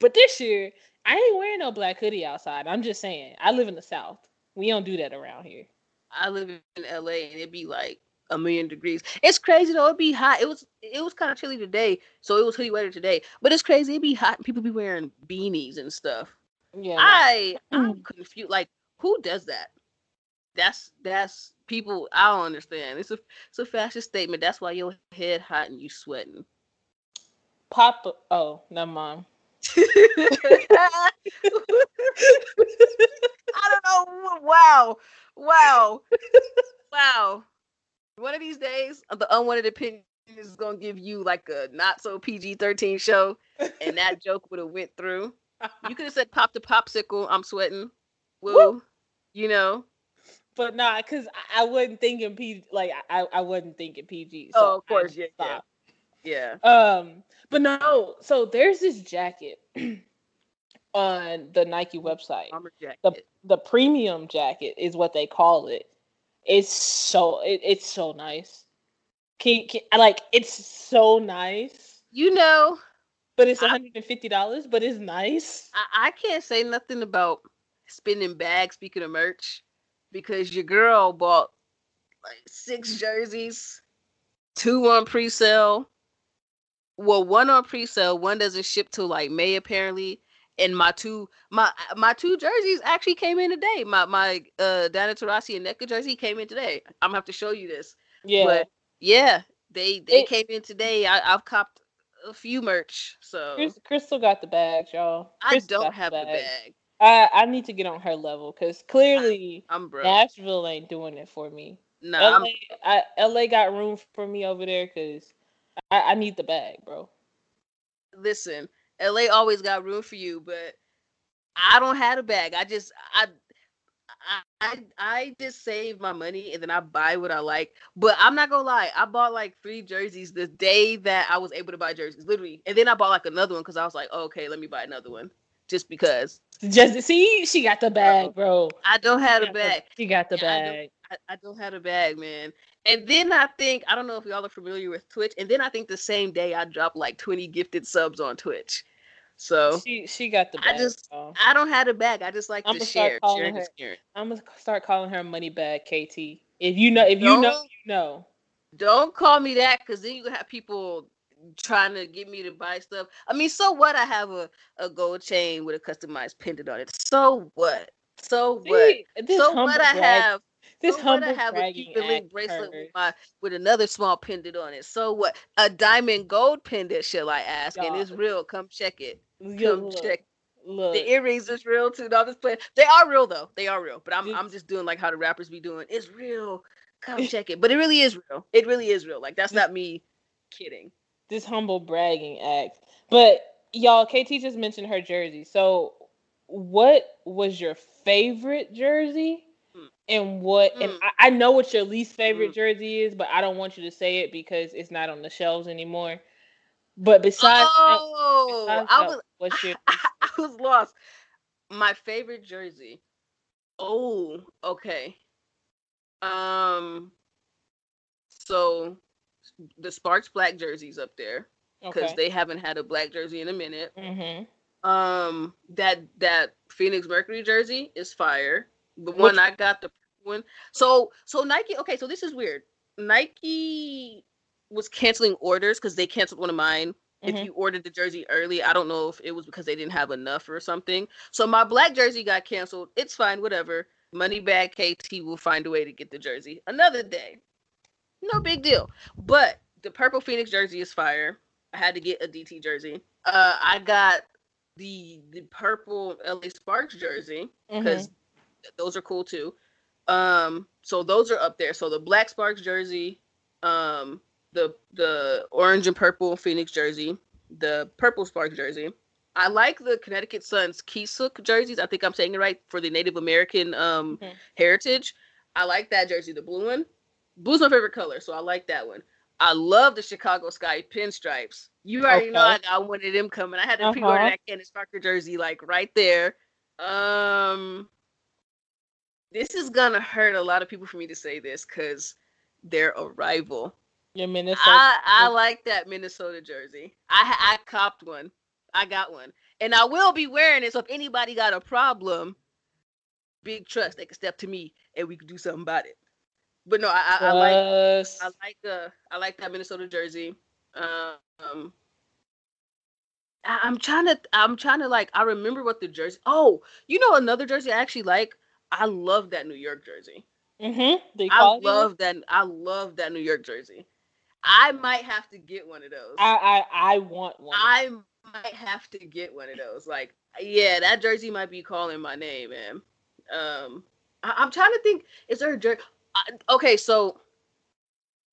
But this year, I ain't wearing no black hoodie outside. I'm just saying, I live in the South. We don't do that around here. I live in LA and it'd be like a million degrees. It's crazy though. It'd be hot. It was it was kind of chilly today, so it was hoodie weather today. But it's crazy. It'd be hot. and People be wearing beanies and stuff. Yeah. I Mm. I'm confused. Like who does that? That's that's people. I don't understand. It's a it's a fashion statement. That's why your head hot and you sweating. pop. Oh, never mind. I don't know. Wow. Wow. wow. One of these days, uh, the unwanted opinion is gonna give you like a not so PG thirteen show, and that joke would have went through. You could have said "pop the popsicle." I'm sweating. Woo. You know. but nah, cause I, I wasn't thinking PG. Like I, I wasn't thinking PG. So Oh, of course, yeah, yeah. Yeah. Um, but no. So there's this jacket on the Nike website. The the premium jacket is what they call it. It's so it, it's so nice. Can, can like it's so nice, you know, but it's one hundred and fifty dollars. But it's nice. I, I can't say nothing about spending bags. Speaking of merch, because your girl bought like six jerseys, two on pre-sale. Well, one on pre-sale, one doesn't ship till like May apparently. And my two my my two jerseys actually came in today. My my uh Diana Taurasi and Nneka jersey came in today. I'm gonna have to show you this. Yeah, But yeah, they they It- came in today. I, I've copped a few merch, so Chris, Crystal got the bag, y'all. I Crystal got don't have the bag. I I need to get on her level because clearly I'm broke. Nashville ain't doing it for me. Nah, I'm, LA, I, LA got room for me over there because I, I need the bag, bro. listen, LA always got room for you, but I don't have a bag. I just I I I, just save my money and then I buy what I like. But I'm not gonna lie, I bought like three jerseys the day that I was able to buy jerseys, literally. And then I bought like another one because I was like, oh, okay, let me buy another one. Just because Just see, she got the bag, bro. I don't have a got the- bag. She got the Yeah, I don't- bag. I, I don't have a bag, man. And then I think I don't know if y'all are familiar with Twitch. And then I think the same day I dropped like 20 gifted subs on Twitch. So She she got the Bag, I just- bro. I don't have a bag. I just like I'ma to share. Sharing her- sharing. I'm gonna start calling her money bag KT. If you know, if you know, Don't- you know. Don't call me that because then you have people trying to get me to buy stuff. I mean, so what? I have a, a gold chain with a customized pendant on it. So what? So what? See, So what I have this so what I humble have a Cuban link bracelet with my with another small pendant on it. So what? A diamond gold pendant, shall I ask? And it's real. Come check it. Come look, check. look. The earrings is real too. No, just playing. They are real though. They are real. But I'm This- I'm just doing like how the rappers be doing. It's real. Come check it. But it really is real. It really is real. Like that's not me kidding. this humble bragging act. But y'all, KT just mentioned her jersey. So, what was your favorite jersey? Mm. And what? And Mm. I, I know what your least favorite jersey is, but I don't want you to say it because it's not on the shelves anymore. But besides, Oh, besides I was what's your? I was lost. My favorite jersey. Oh, okay. Um so the Sparks black jerseys up there because Okay. they haven't had a black jersey in a minute. mm-hmm. Um that that Phoenix Mercury jersey is fire. The Which one I got the one. So so Nike, okay, so this is weird. Nike was canceling orders because they canceled one of mine if Mhm. you ordered the jersey early. I don't know if it was because they didn't have enough or something. So my black jersey got canceled. It's fine, whatever. Moneybag KT will find a way to get the jersey another day. No big deal. But the purple Phoenix jersey is fire. I had to get a DT jersey. Uh, I got the the purple LA Sparks jersey Mm-hmm. Those are cool too. Um, so those are up there. So the black Sparks jersey, um, the the orange and purple Phoenix jersey, the purple Sparks jersey. I like the Connecticut Suns Kisuk jerseys. I think I'm saying it right for the Native American um Mhm. heritage. I like that jersey, the blue one. Blue's my favorite color, so I like that one. I love the Chicago Sky pinstripes. You already know I Okay. got one of them coming. I had to pre-order Uh-huh. that Candace Parker jersey like right there. Um, this is gonna hurt a lot of people for me to say this because they're a rival. Your Minnesota. I I like that Minnesota jersey. I I copped one. I got one, and I will be wearing it. So if anybody got a problem, big trust, they can step to me and we can do something about it. But no, I I, I like I like uh I like that Minnesota jersey. Um I, I'm trying to I'm trying to like I remember what the jersey oh, you know another jersey I actually like? I love that New York jersey. mhm, the I love that I love that New York jersey. I might have to get one of those. I, I I want one. I might have to get one of those. Like, yeah, that jersey might be calling my name, man. Um, I, am trying to think. Is there a jersey? okay, so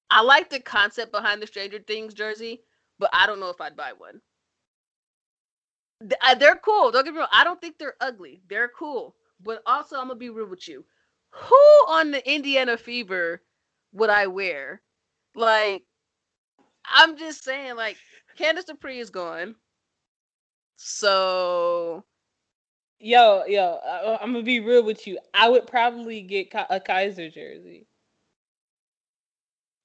I like the concept behind the Stranger Things jersey, but I don't know if I'd buy one. Uh, They're cool. Don't get me wrong. I don't think they're ugly. They're cool. But also, I'm gonna be real with you. Who on the Indiana Fever would I wear? Like, I'm just saying, like, Candice Dupree is gone. So Yo, yo, I, I'm gonna be real with you. I would probably get a Kysre jersey.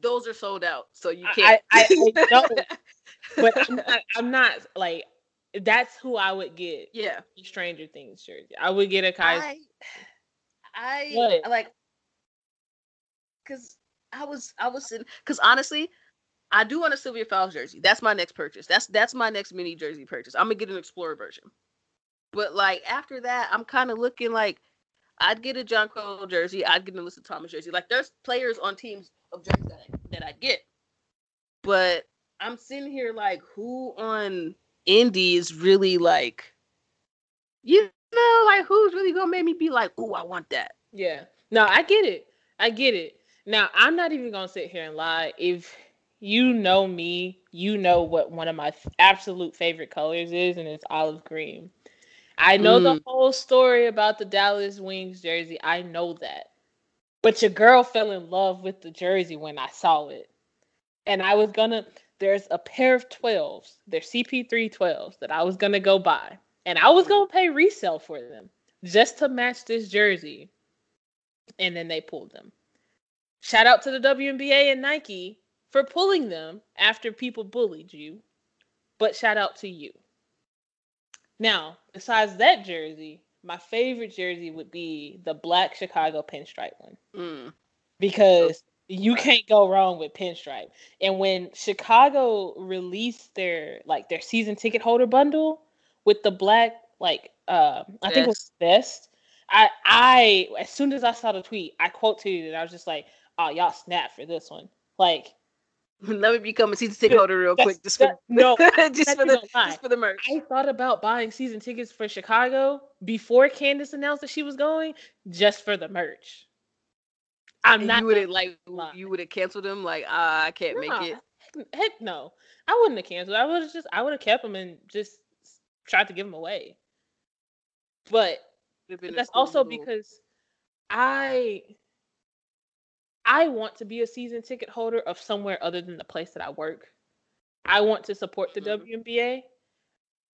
those are sold out. So you can't. I- I know, But I'm not, I'm not like that's who I would get. yeah. Stranger Things jersey. I would get a Kysre. I, I What? like because I was I was in because honestly, I do want a Sylvia Fowles jersey. That's my next purchase. That's that's my next mini jersey purchase. I'm gonna get an Explorer version. But like after that, I'm kind of looking like I'd get a Jonquel jersey. I'd get an Alyssa Thomas jersey. Like there's players on teams of jerseys that I, that I'd get. But I'm sitting here like, who on indie is really like, you know, like who's really gonna make me be like, oh, I want that. Yeah. No, I get it. I get it. Now, I'm not even to sit here and lie. If you know me, you know what one of my f- absolute favorite colors is, and it's olive green. I know the Mm. whole story about the Dallas Wings jersey. I know that. But your girl fell in love with the jersey when I saw it. And I was to, there's a pair of 12s, they're CP3 12s that I was going to go buy. And I was going to pay resale for them just to match this jersey and then they pulled them. Shout out to the WNBA and Nike for pulling them after people bullied you, but shout out to you. Now, besides that jersey, my favorite jersey would be the black Chicago pinstripe one Mm. because you can't go wrong with pinstripe. And when Chicago released their like their season ticket holder bundle with the black like uh I think it was vest, I I as soon as I saw the tweet, I quote tweeted it. I was just like, "Oh, y'all snap for this one." Like Let me become a season ticket holder real quick, just for that- no, just for the just for the merch. I thought about buying season tickets for Chicago before Candace announced that she was going, just for the merch. I'm And not. you would have like lie. you would have canceled them. Like ah, I can't make it. Heck, heck no. I wouldn't have canceled. I would have just. I would have kept them and just tried to give them away. But a that's also little- because I I want to be a season ticket holder of somewhere other than the place that I work. I want to support the Mhm. WNBA,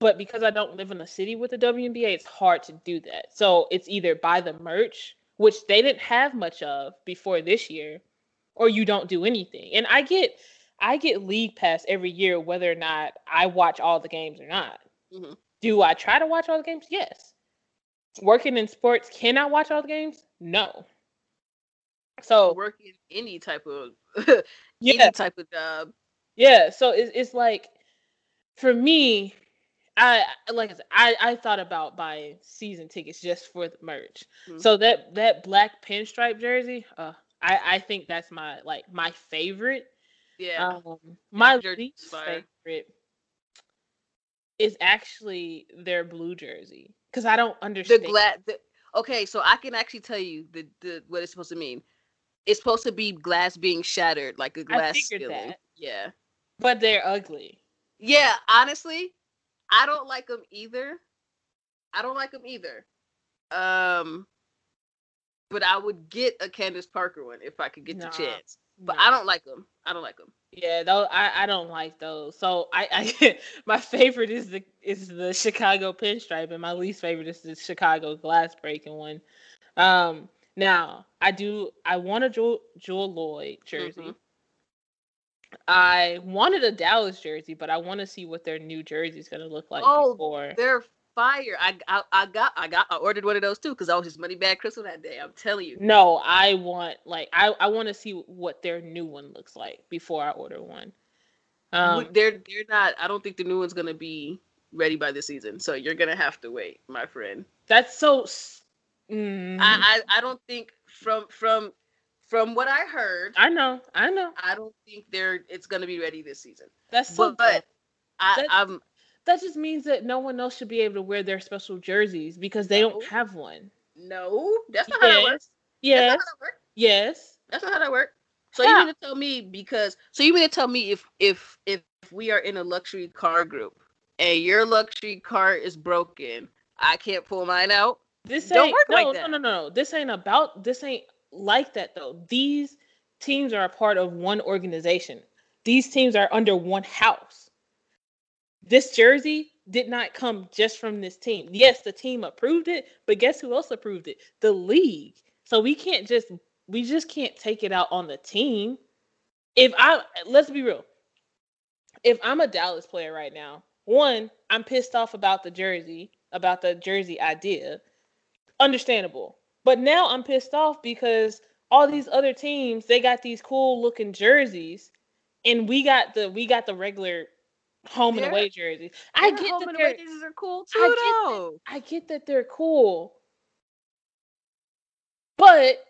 but because I don't live in a city with the WNBA, it's hard to do that. So it's either buy the merch, which they didn't have much of before this year, or you don't do anything. And I get I get league pass every year whether or not I watch all the games or not. Mhm. Do I try to watch all the games? Yes. Working in sports, can I watch all the games? No. So working any type of yeah, any type of job. yeah. So it's it's like for me, I like I said, I I thought about buying season tickets just for the merch. Mhm. So that that black pinstripe jersey, uh, I I think that's my like my favorite. Yeah. Um, my jersey's least fire. favorite is actually their blue jersey because I don't understand. the understand. glass. Okay, so I can actually tell you the the what it's supposed to mean. It's supposed to be glass being shattered, like a glass figured ceiling. that. Yeah. but they're ugly. Yeah. Honestly, I don't like them either. I don't like them either. Um, but I would get a Candace Parker one if I could get Nah, the chance. But no. I don't like them. I don't like them. Yeah, though I, I don't like those. So I, I my favorite is the is the Chicago pinstripe, and my least favorite is the Chicago glass breaking one. Um, now I do I want a Jewell, Jewell Loyd jersey. Mhm. I wanted a Dallas jersey, but I want to see what their new jersey is gonna look like Oh, before. They're fire. I, I I got I got I ordered one of those too because I was just money bag crystal that day. I'm telling you. No, I want like I I want to see what their new one looks like before I order one. Um, they're they're not. I don't think the new one's gonna be ready by the season. So you're gonna have to wait, my friend. that's so. Mm, I, I I don't think from from from what I heard, I know, I know. I don't think they're it's gonna be ready this season. That's so. But, but I That- I'm that just means that no one else should be able to wear their special jerseys because they don't have one. no, that's not how that works. Yes. That's not how that works. Yes. That's not how that works. So How? you mean to tell me because so you mean to tell me if if if we are in a luxury car group and your luxury car is broken, I can't pull mine out? This ain't no, like no, no, no, no. This ain't about. This ain't like that though. These teams are a part of one organization. These teams are under one house. This jersey did not come just from this team. Yes, the team approved it, but guess who else approved it? The league. So we can't just we just can't take it out on the team. If I let's be real. If I'm a Dallas player right now, one, I'm pissed off about the jersey, about the jersey idea. Understandable. But now I'm pissed off because all these other teams, they got these cool looking jerseys and we got the we got the regular home and away jerseys. I get home that and they're away jerseys are cool too, I get that. I get that they're cool. But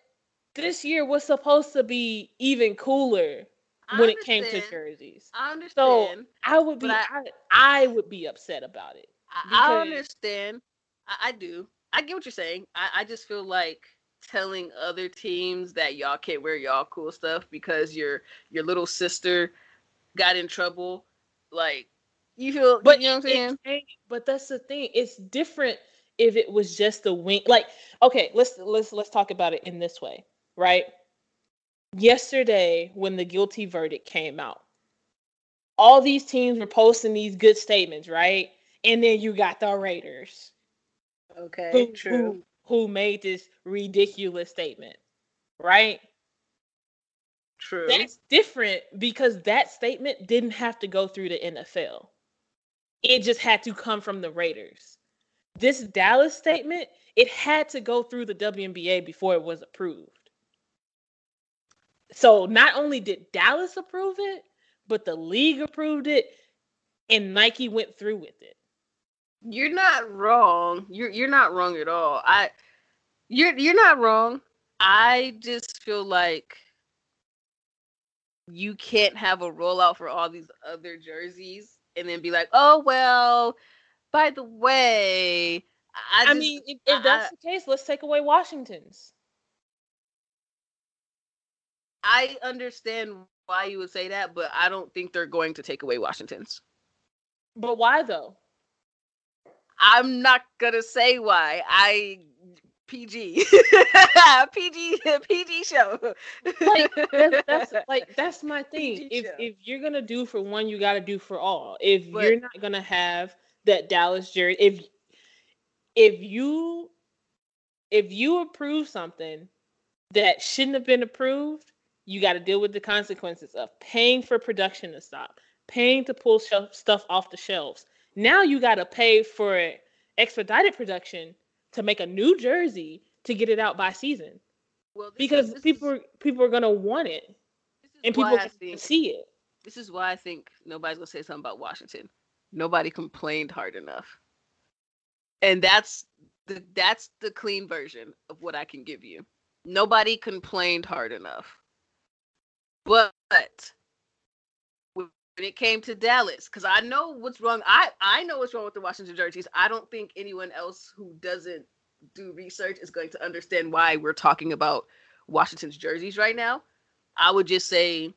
this year was supposed to be even cooler. I when it came to jerseys. I understand. So. I would be But I, I would be upset about it. I, I understand. I, I do. I get what you're saying. I, I just feel like telling other teams that y'all can't wear y'all cool stuff because your your little sister got in trouble. Like you feel, But you know what I'm saying? but that's the thing. It's different if it was just a wink. Like, okay, let's let's let's talk about it in this way, right? Yesterday, when the guilty verdict came out, all these teams were posting these good statements, right? And then you got the Raiders, Okay, who, true. who who made this ridiculous statement, right? True. That's different because that statement didn't have to go through the NFL. It just had to come from the Raiders. This Dallas statement, it had to go through the WNBA before it was approved. So not only did Dallas approve it, but the league approved it and Nike went through with it. You're not wrong. You're you're not wrong at all. I you're you're not wrong. I just feel like you can't have a rollout for all these other jerseys and then be like, oh well, by the way, I, I, just, mean, if, if I- that's the case, let's take away Washington's. I understand why you would say that, but I don't think they're going to take away Washington's. But why though? I'm not gonna say why. I PG PG PG show. like that's, that's like that's my thing. PG If show. if you're gonna do for one, you got to do for all. If But- you're not gonna have that Dallas jersey, if if you if you approve something that shouldn't have been approved, you got to deal with the consequences of paying for production to stop, paying to pull shelf stuff off the shelves. Now you got to pay for expedited production to make a new jersey to get it out by season well, this is- because people is, are, people are gonna want it and people can think see it. this is why I think nobody's gonna say something about Washington. Nobody complained hard enough, and that's the that's the clean version of what I can give you. Nobody complained hard enough, but when it came to Dallas, because I know what's wrong. I I know what's wrong with the Washington jerseys. I don't think anyone else who doesn't do research is going to understand why we're talking about Washington's jerseys right now. I would just say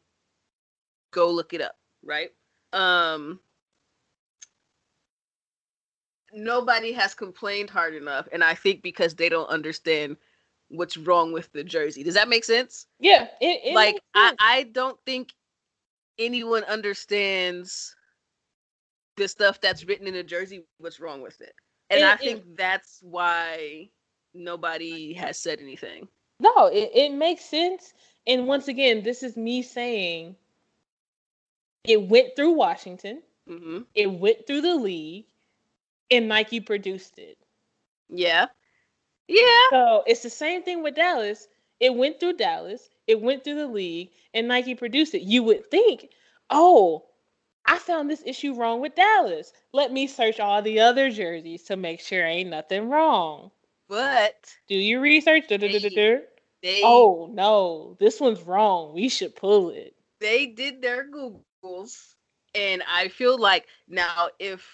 go look it up, right? Um nobody has complained hard enough and I think because they don't understand what's wrong with the jersey. Does that make sense? Yeah, it, it like I. I don't think anyone understands the stuff that's written in the jersey what's wrong with it. And It- I it- think that's why nobody has said anything. no, it, it makes sense. And once again, this is me saying it went through Washington, hmm it went through the league, and Nike produced it. Yeah. Yeah. So it's the same thing with Dallas. It went through Dallas, it went through the league, and Nike produced it. You would think, oh, I found this issue wrong with Dallas. Let me search all the other jerseys to make sure ain't nothing wrong. But Do your research? They Oh no, this one's wrong. We should pull it. they did their googles and i feel like now if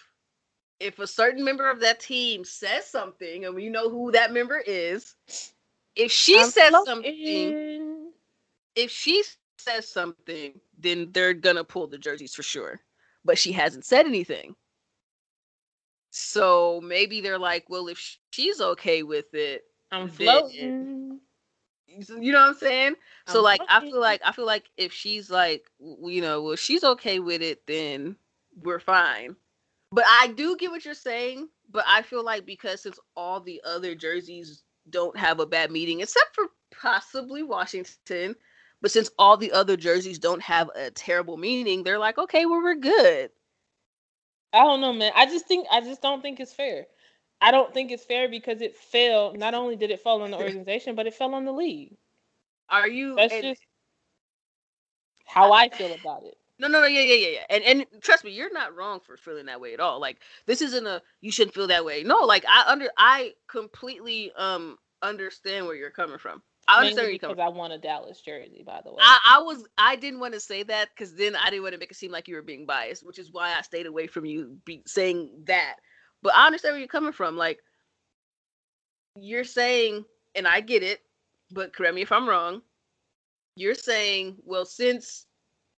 if a certain member of that team says something and we know who that member is if she I'm says floating. something if she says something then they're gonna pull the jerseys for sure but she hasn't said anything. So maybe they're like well if she's okay with it I'm floating. you know what i'm saying? So I'm like i feel like i feel like if she's like you know well she's okay with it then we're fine. But i do get what you're saying but i feel like because since all the other jerseys don't have a bad meeting except for possibly washington but since all the other jerseys don't have a terrible meaning they're like okay well we're good I don't know, man. I just think I just don't think it's fair. I don't think it's fair because it fell. Not only did it fall on the organization, but it fell on the league. are you That's and- just how I feel about it. No, no, no, yeah, yeah, yeah, yeah. And and trust me, you're not wrong for feeling that way at all. Like this isn't a you shouldn't feel that way. No, like I under I completely um understand where you're coming from. I understand where Mainly you're because I want a Dallas jersey, by the way. I, I was I didn't want to say that because then I didn't want to make it seem like you were being biased, which is why I stayed away from you be saying that. But I understand where you're coming from. Like you're saying, and I get it, but correct me if I'm wrong. You're saying, well, since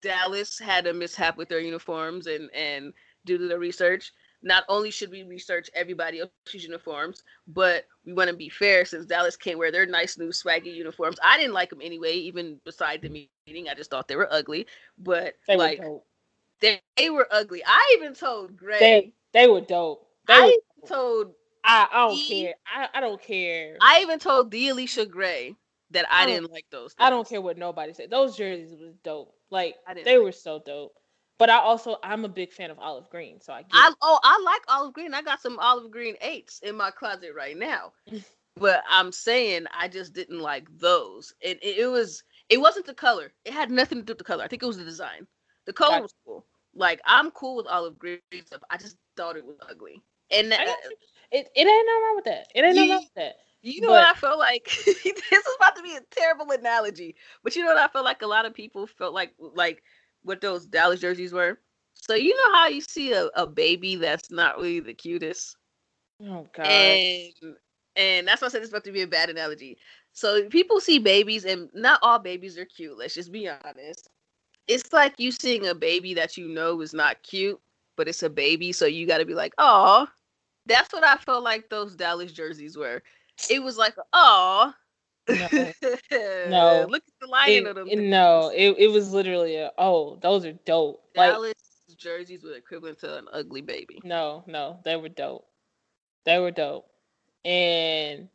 Dallas had a mishap with their uniforms and and due to the research, not only should we research everybody else's uniforms, but we want to be fair since Dallas can't wear their nice new swaggy uniforms. I didn't like them anyway, even beside the meeting. I just thought they were ugly. But they like were dope. they, they were ugly. I even told Gray. They they were dope. They I were, even told I, I don't care. I, I don't care. I even told the Allisha Gray that I I didn't like those. I don't care what nobody said. Those jerseys was dope. Like I didn't they like were so dope. But I also I'm a big fan of olive green, so I get I oh I like olive green. I got some olive green eights in my closet right now. but I'm saying I just didn't like those. And it, it was it wasn't the color. It had nothing to do with the color. I think it was the design. The color Gotcha. was cool. Like I'm cool with olive green stuff. I just thought it was ugly. And I uh. It, it ain't no wrong with that. It ain't no wrong with that. you know but- what I felt like? this is about to be a terrible analogy, but you know what I felt like? A lot of people felt like like what those Dallas jerseys were. So you know how you see a, a baby that's not really the cutest, Oh god. and and that's why I said it's about to be a bad analogy. So people see babies, and not all babies are cute. Let's just be honest. It's like you seeing a baby that you know is not cute, but it's a baby, so you got to be like, oh. That's what I felt like those Dallas jerseys were. It was like, oh. No. No. Look at the lion It- of them. it- no, it, it was literally a oh, those are dope. Like Dallas jerseys were equivalent to an ugly baby. no, no, they were dope. They were dope. And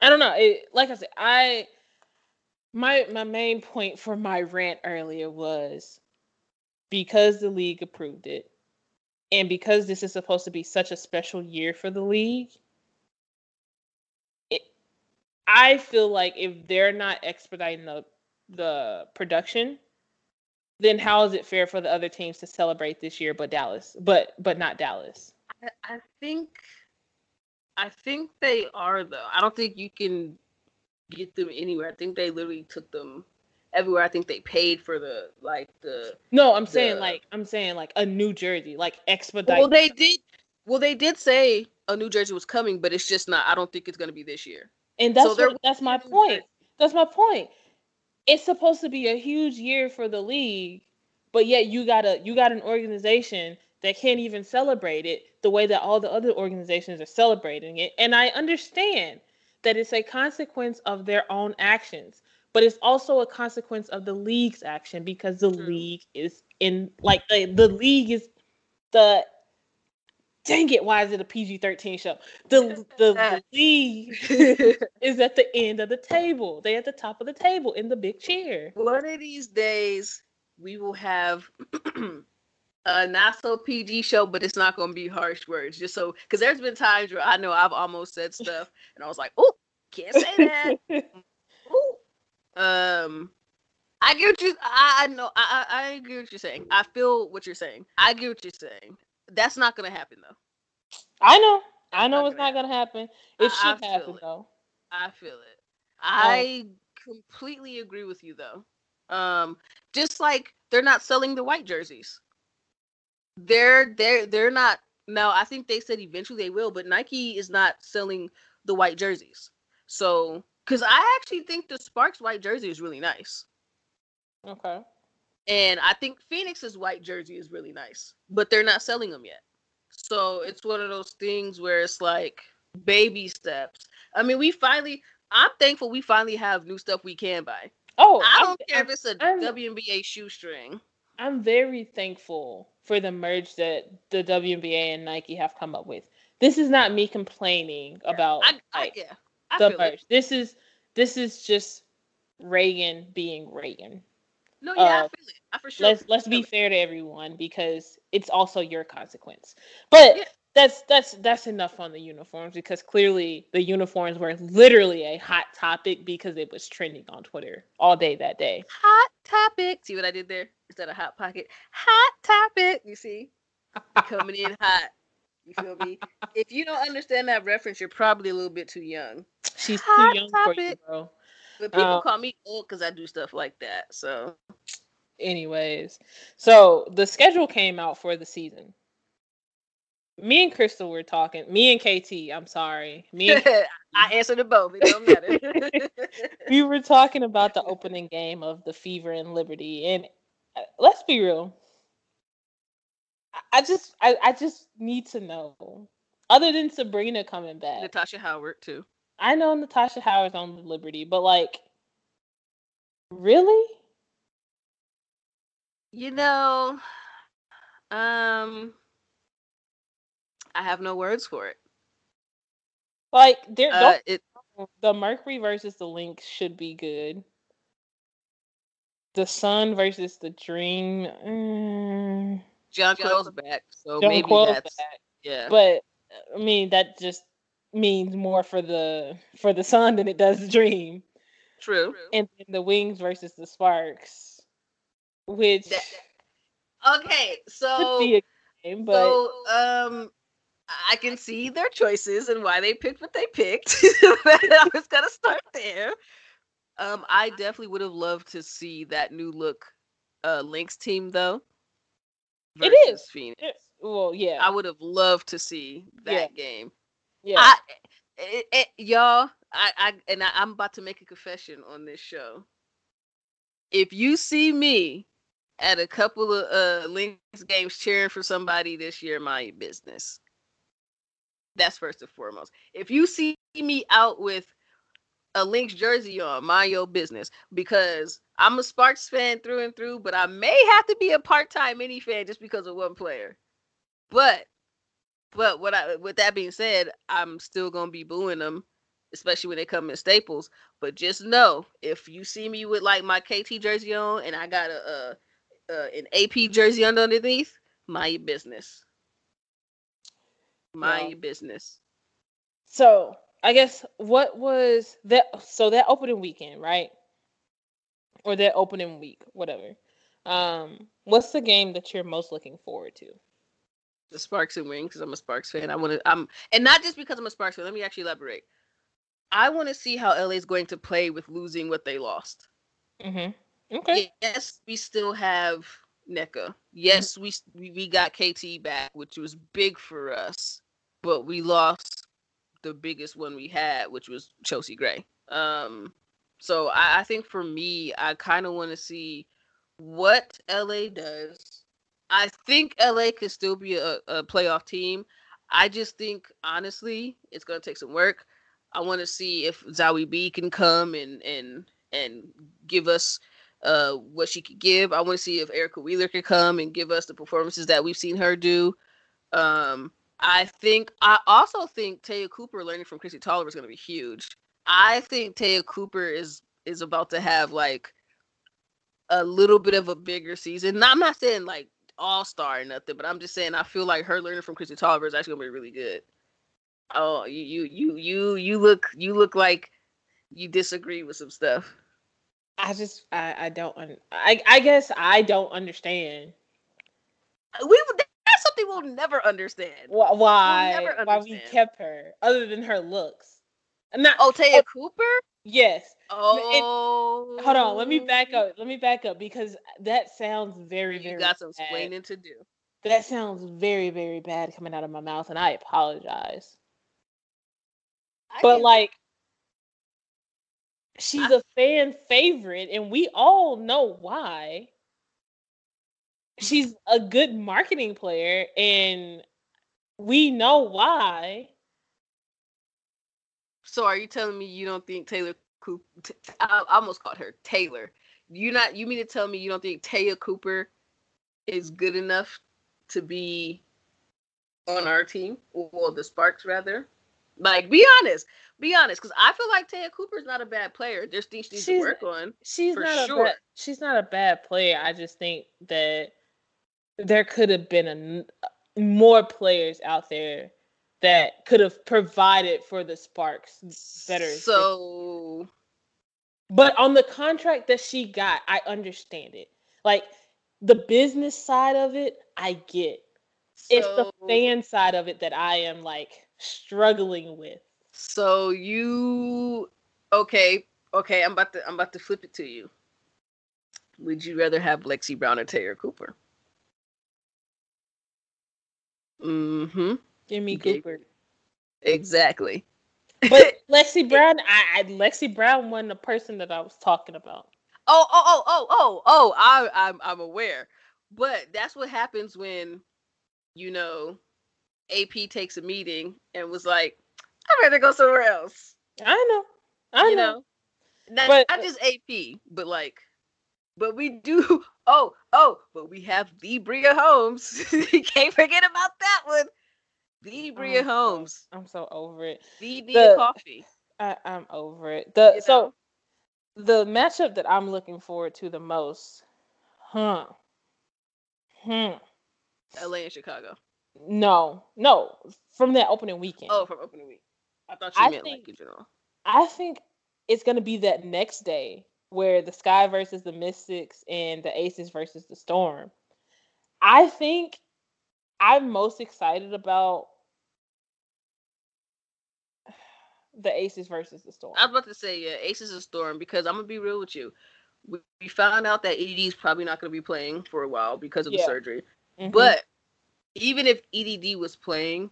I don't know. It, like I said, I my my main point for my rant earlier was because the league approved it and because this is supposed to be such a special year for the league i feel like if they're not expediting the the production then how is it fair for the other teams to celebrate this year but dallas but but not dallas I, I think I think they are though. I don't think you can get them anywhere. I think they literally took them everywhere. I think they paid for the like the no i'm saying like i'm saying like a new jersey like expedite Well they did well they did say a New Jersey was coming, but it's just not I don't think it's gonna be this year. And that's So what, that's my point. That's my point. It's supposed to be a huge year for the league, but yet you got a you got an organization that can't even celebrate it the way that all the other organizations are celebrating it. And I understand that it's a consequence of their own actions, but it's also a consequence of the league's action because the True. league is in like the, the league is the dang it, why is it a PG 13 show? The the, league is at the end of the table. They at the top of the table in the big chair. One of these days we will have a not so PG show, but it's not gonna be harsh words. Just so because there's been times where I know I've almost said stuff and I was like, oh, can't say that. Ooh. Um I get what you I, I know I, I I agree what you're saying. I feel what you're saying. I get what you're saying. That's not gonna happen though. I know. I know not it's gonna not gonna happen. I- It I should feel happen it. though. I feel it. I completely agree with you though. Um, just like they're not selling the white jerseys. They're they're they're not now I think they said eventually they will, but Nike is not selling the white jerseys. So because I actually think the Sparks white jersey is really nice. Okay. And I think Phoenix's white jersey is really nice, but they're not selling them yet. So it's one of those things where it's like baby steps. I mean, we finally, I'm thankful we finally have new stuff we can buy. Oh, I don't care I'm, if it's a I'm- WNBA shoestring. I'm very thankful for the merge that the WNBA and Nike have come up with. This is not me complaining about I, I, like, yeah, the merge. it. This is this is just Reagan being Reagan. No, yeah, I uh, feel it. I for sure. let's let's be fair to everyone because it's also your consequence. But Yeah. that's that's that's enough on the uniforms because clearly the uniforms were literally a hot topic because it was trending on Twitter all day that day. Hot topic. See what I did there? Instead of hot pocket, hot topic. You see, coming in hot. You feel me? if you don't understand that reference, you're probably a little bit too young. She's too Hot young for you, bro. But people Um, call me old because I do stuff like that. So anyways, so the schedule came out for the season. Me and Crystal were talking. Me and KT, I'm sorry. Me and I answered to both. It don't matter. we were talking about the opening game of the Fever and Liberty, and uh, let's be real. I- I just, I, I just need to know. Other than Sabrina coming back, Natasha Howard too. I know Natasha Howard's on the Liberty, but like, really? You know, um, I have no words for it. Like, there, Uh, it the Mercury versus the Lynx should be good. The Sun versus the Dream. mm, Jonquel's back, so John maybe Quill's that's back. yeah. But I mean, that just means more for the for the Sun than it does the Dream. True. And then the Wings versus the Sparks, which That- okay, could so be a game, but so um, I can see their choices and why they picked what they picked. I was gonna start there. Um, I definitely would have loved to see that new look uh Lynx team though. It is. Phoenix. it- well, yeah, I would have loved to see that game. Yeah. I, it, it, y'all, I, I, and I, I'm about to make a confession on this show. If you see me at a couple of uh Lynx games cheering for somebody this year, my business. That's first and foremost. If you see me out with a Lynx jersey on, mind your business. Because I'm a Sparks fan through and through, but I may have to be a part-time mini fan just because of one player. But but what I with that being said, I'm still gonna be booing them, especially when they come in Staples. But just know if you see me with like my KT jersey on and I got a, a, a an AP jersey underneath, mind your business. Mind Yeah. your business. So I guess what was that? So that opening weekend, right? Or that opening week, whatever. Um, what's the game that you're most looking forward to? The Sparks and Wings, because I'm a Sparks fan. I want to. I'm and not just because I'm a Sparks fan. Let me actually elaborate. I want to see how LA is going to play with losing what they lost. Mm-hmm. Okay. Yes, we still have Nneka. Yes, we, s- we we got KT back, which was big for us, but we lost the biggest one we had, which was Chelsea Gray. Um, so I, I think for me, I kind of want to see what LA does. I think LA could still be a, a playoff team. I just think honestly, it's gonna take some work. I want to see if Zahui B can come and and and give us uh what she could give. I want to see if Erica Wheeler can come and give us the performances that we've seen her do. Um I think I also think Te'a Cooper learning from Kristi Toliver is going to be huge. I think Te'a Cooper is is about to have like a little bit of a bigger season. Now, I'm not saying like all star or nothing, but I'm just saying I feel like her learning from Kristi Toliver is actually going to be really good. Oh, you you you you you look you look like you disagree with some stuff. I just I I don't un- I I guess I don't understand uh, We would- that's something we'll never understand. wh- why never why we kept her other than her looks. And not Oh, Te'a oh Cooper. yes. Oh, Hold on, let me back oh. up. Let me back up because that sounds very You very You got some bad. explaining to do. That sounds very very bad coming out of my mouth and I apologize. I but like she's I- a fan favorite and we all know why she's a good marketing player and we know why so are you telling me you don't think Taylor Cooper? I almost called her Taylor. You not you mean to tell me you don't think Te'a Cooper is good enough to be on our team or the Sparks rather? Like, be honest, be honest, because I feel like Te'a Cooper is not a bad player. There's things she needs to She's- work on. she's For not a sure. bad, she's not a bad player i just think that there could have been a, uh, more players out there that could have provided for the sparks better So But on the contract that she got, I understand it. Like the business side of it, I get. It's the fan side of it that I am like struggling with. So you okay? Okay, I'm about to I'm about to flip it to you. Would you rather have Lexie Brown or Taylor Cooper? Mm-hmm. Give me Cooper. Exactly. But Lexie Brown, I, I Lexie Brown wasn't the person that I was talking about. Oh, oh, oh, oh, oh, oh! I, I'm, I'm aware, but that's what happens when, you know, AP takes a meeting and was like, "I'd rather go somewhere else." I know. I you know. know, not, But- not just AP, but like, but we do. Oh, oh, but we have the Bria Holmes. you can't forget about that one. The Bria Oh, Holmes, I'm so over it. the Nia Coffey. I, I'm over it. The You so know? the matchup that I'm looking forward to the most, huh? Hmm. LA and Chicago. No, no. From that opening weekend. Oh, from opening week. I thought you I meant think- like in general. I think it's gonna be that next day where the Sky versus the Mystics and the Aces versus the Storm. I think I'm most excited about the Aces versus the Storm. I was about to say, yeah, Aces and Storm, because I'm gonna be real with you. We, we found out that EDD is probably not gonna be playing for a while because of the Yeah. surgery. Mhm. But even if EDD was playing,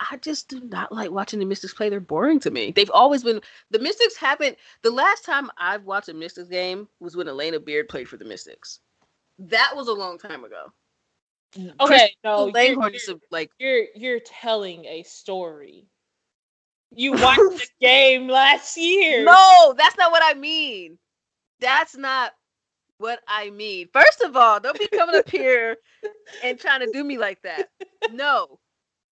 I just do not like watching the Mystics play. They're boring to me. They've always been the Mystics haven't. The last time I've watched a Mystics game was when Alana Beard played for the Mystics. That was a long time ago. Mm. okay, no, you're, Langhorn you're, is like you're you're telling a story. You watched the game last year. no, that's not what I mean. That's not what I mean. First of all, don't be coming up here and trying to do me like that. No.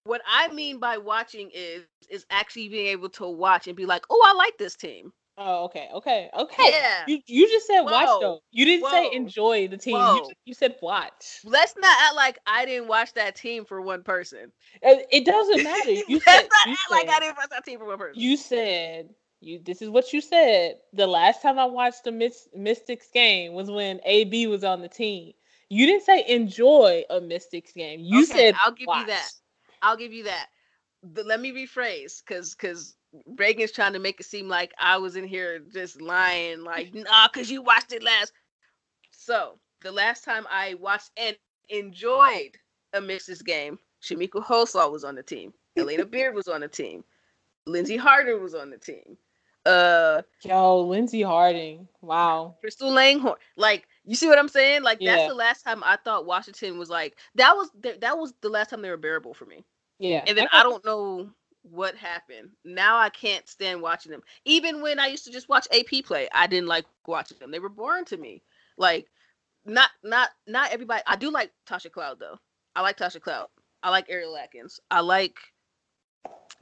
What I mean by watching is is actually being able to watch and be like, "Oh, I like this team." Oh, okay, okay, okay. Yeah. You you just said watch though. You didn't say enjoy the team. You, just- you said watch. Let's not act like I didn't watch that team for one person. Uh, It doesn't matter. You Let's said not you act like I said- didn't watch that team for one person. You said you. This is what you said. The last time I watched the Mys- Mystics game was when AB was on the team. You didn't say enjoy a Mystics game. You Okay, said I'll give watch. you that. I'll give you that. But let me rephrase, because because Reagan's trying to make it seem like I was in here just lying, like nah, because you watched it last. So the last time I watched and enjoyed a Mixes game, Shamika Hosaw was on the team. Elena Beard was on the team. Lindsay Harder was on the team. Uh, Yo, Lindsay Harding. Wow. Crystal Langhorn. Like, you see what I'm saying? Like, Yeah. that's the last time I thought Washington was like that was th- that was the last time they were bearable for me. Yeah. And then I I don't know what happened. Now I can't stand watching them. Even when I used to just watch AP play, I didn't like watching them. They were boring to me. Like, not not not everybody. I do like Tasha Cloud though. I like Tasha Cloud. I like Ariel Atkins. I like.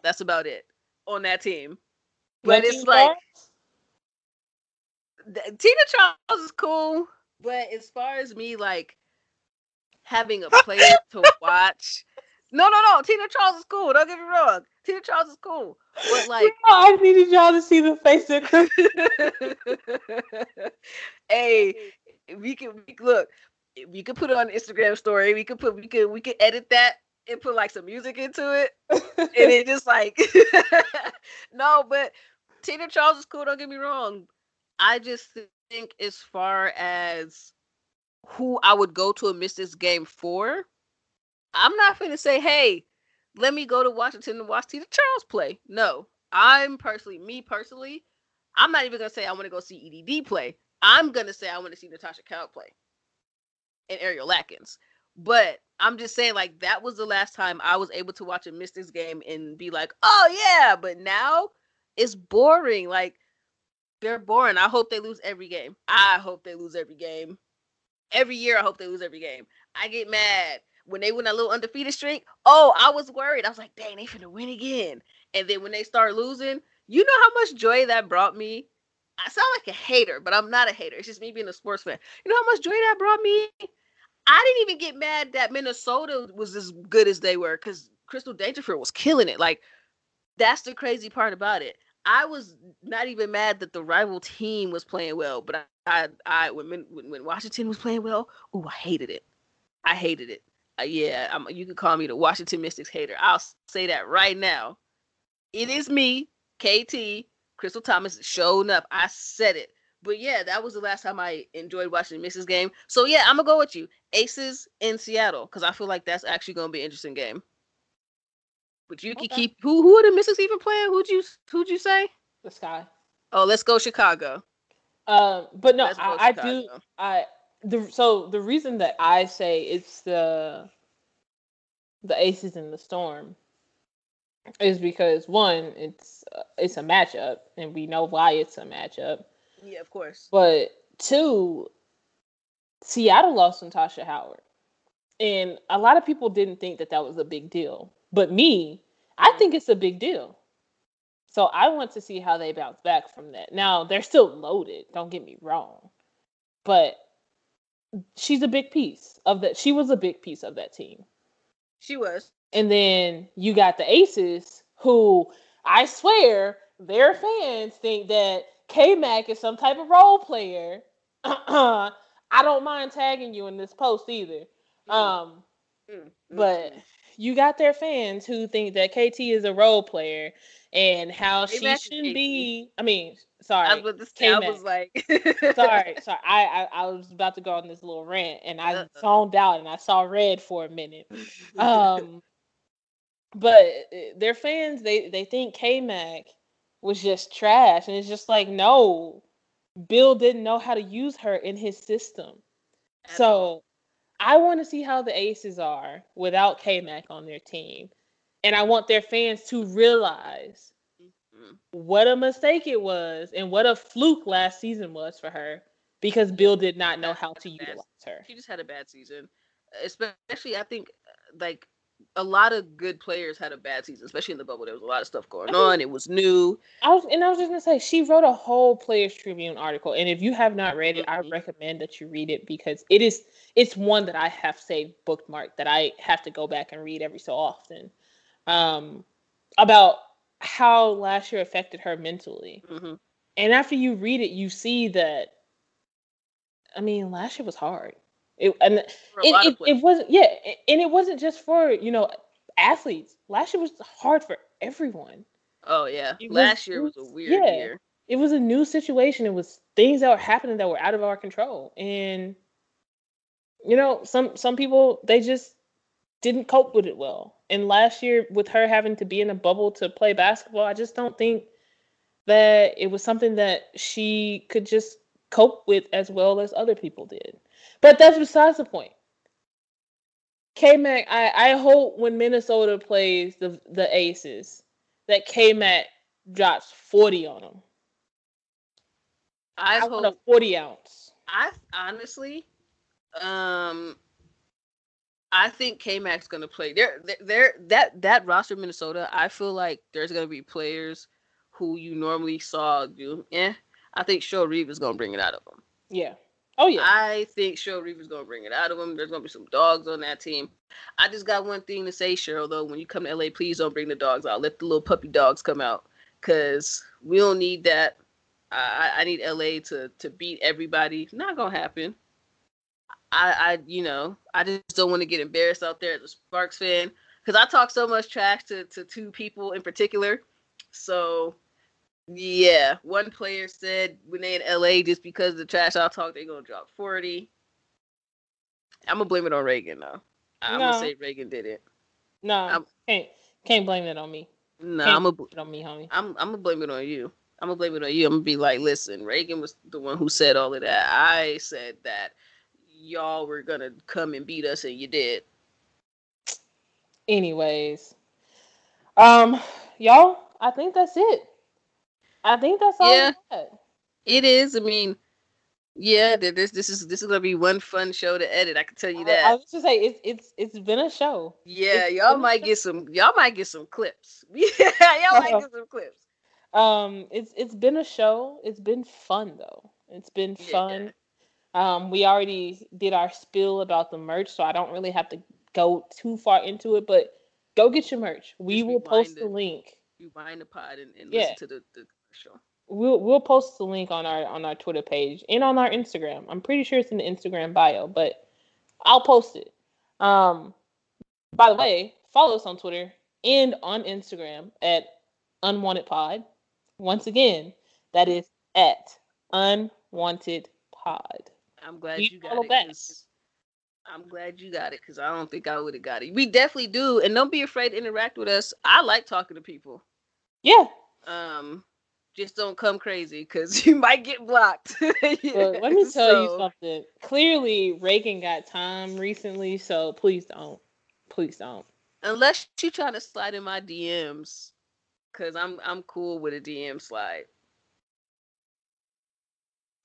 That's about it on that team. But it's like th- Tina Charles is cool, but as far as me like having a player to watch, no, no, no. Tina Charles is cool. Don't get me wrong. Tina Charles is cool, but like, I needed y'all to see the face of hey, we can we, look. We could put it on Instagram story. We could put we could we could edit that and put like some music into it, and it just like no, but Tina Charles is cool. Don't get me wrong. I just think as far as who I would go to a Mystics game for, I'm not going to say, hey, let me go to Washington and watch Tina Charles play. No, I'm personally, me personally, I'm not even going to say I want to go see EDD play. I'm going to say I want to see Natasha Cloud play and Ariel Atkins. But I'm just saying, like, that was the last time I was able to watch a Mystics game and be like, oh, yeah. But now it's boring. Like, they're boring. I hope they lose every game. I hope they lose every game. Every year, I hope they lose every game. I get mad when they win a little undefeated streak. Oh, I was worried. I was like, dang, they finna win again. And then when they start losing, you know how much joy that brought me? I sound like a hater, but I'm not a hater. It's just me being a sports fan. You know how much joy that brought me? I didn't even get mad that Minnesota was as good as they were because Crystal Dangerfield was killing it. Like, that's the crazy part about it. I was not even mad that the rival team was playing well, but I, I, I when, when when Washington was playing well, oh, I hated it. I hated it. Uh, yeah, I'm, you can call me the Washington Mystics hater. I'll say that right now. It is me, KT, Crystal Thomas showing up. I said it. But yeah, that was the last time I enjoyed watching the Mixes game. So yeah, I'm gonna go with you. Aces in Seattle because I feel like that's actually gonna be an interesting game. But you can keep who who are the Mystics even playing? Who'd you who'd you say? The sky. Oh, let's go Chicago. Um, but no, I, I do. I the so the reason that I say it's the the Aces in the Storm is because one, it's uh, it's a matchup, and we know why it's a matchup. Yeah, of course. But two, Seattle lost to Natasha Howard, and a lot of people didn't think that that was a big deal. But me, I Mhm. think it's a big deal. So I want to see how they bounce back from that. Now they're still loaded. Don't get me wrong, but she's a big piece of that. She was a big piece of that team. She was. And then you got the Aces, who I swear their fans think that K Mac is some type of role player. I don't mind tagging you in this post either. Um, Mm, but you got their fans who think that KT is a role player and how she shouldn't be. I mean, I sorry, was about to say, I was like, sorry, sorry. I, I I was about to go on this little rant and I zoned out and I saw red for a minute. Um, but uh, their fans they they think K Mac was just trash, and it's just like no, Bill didn't know how to use her in his system. At all. So I want to see how the Aces are without K Mac on their team, and I want their fans to realize. What a mistake it was and what a fluke last season was for her because Bill did not know how to utilize her. she just had a bad season. Especially, I think, like a lot of good players had a bad season, especially in the bubble. There was a lot of stuff going on. It was new. I was and I was just gonna say she wrote a whole Players Tribune article, and if you have not read it, I Mhm. recommend that you read it because it is it's one that I have saved bookmarked that I have to go back and read every so often. Um, about how last year affected her mentally, hmm and after you read it, you see that. I mean, last year was hard. It and For a lot it, it, it wasn't yeah, and it wasn't just for you know athletes. Last year was hard for everyone. oh yeah, it was- last year was a weird yeah. year. it was a new situation. It was things that were happening that were out of our control. And you know, some some people they just didn't cope with it well. And last year with her having to be in a bubble to play basketball, I just don't think that it was something that she could just cope with as well as other people did. But that's besides the point. K Mac, I, I hope when Minnesota plays the the Aces that K Mac drops 40 on them. I I want a hope. 40 ounce. I honestly, um, I think K Mac's gonna play. There, there. That that roster Minnesota. I feel like there's gonna be players who you normally saw do. Eh. I think Cheryl Reeve is gonna bring it out of them. Yeah. Oh yeah. I think Cheryl Reeves gonna bring it out of him. There's gonna be some dogs on that team. I just got one thing to say, Cheryl. Though, when you come to LA, please don't bring the dogs out. Let the little puppy dogs come out, cause we don't need that. I, I I need LA to to beat everybody. Not gonna happen. I I you know I just don't want to get embarrassed out there as a Sparks fan, cause I talk so much trash to to two people in particular. So yeah, one player said when they in LA, just because of the trash I talk, they're gonna drop forty. I'm gonna blame it on Reagan though. I'm No. gonna say Reagan did it. no, I'm- can't can't blame it on me. No, Can't I'm gonna blame it on me, homie. I'm I'm gonna blame it on you. I'm gonna blame it on you. I'm gonna be like, listen, Reagan was the one who said all of that. I said that y'all were gonna come and beat us, and you did. Anyways, um, y'all, I think that's it. I think that's all. Yeah. It is. I mean, yeah. This this is this is gonna be one fun show to edit. I can tell you I, I was just say it's it's it's been a show. Yeah, it's y'all might get some. Y'all might get some clips. Yeah, y'all might get some clips. Um, it's it's been a show. It's been fun though. It's been Yeah. Um, we already did our spill about the merch, so I don't really have to go too far into it. But go get your merch. We Just will post rewind the link. You bind the pod and, and Yeah. listen to the, the show. We'll we'll post the link on our on our Twitter page and on our Instagram. I'm pretty sure it's in the Instagram bio, but I'll post it. Um, by the way, follow us on Twitter and on Instagram at Unwanted Pod. Once again, that is at unwanted pod. I'm glad you got it. 'cause- I'm glad you got it because I don't think I would have got it. We definitely do, and don't be afraid to interact with us. I like talking to people. Yeah. Um, just don't come crazy because you might get blocked. Well, let me tell you something. Clearly, Reagan got time recently, so please don't. Please don't. Unless you trying to slide in my DMs, because I'm I'm cool with a DM slide.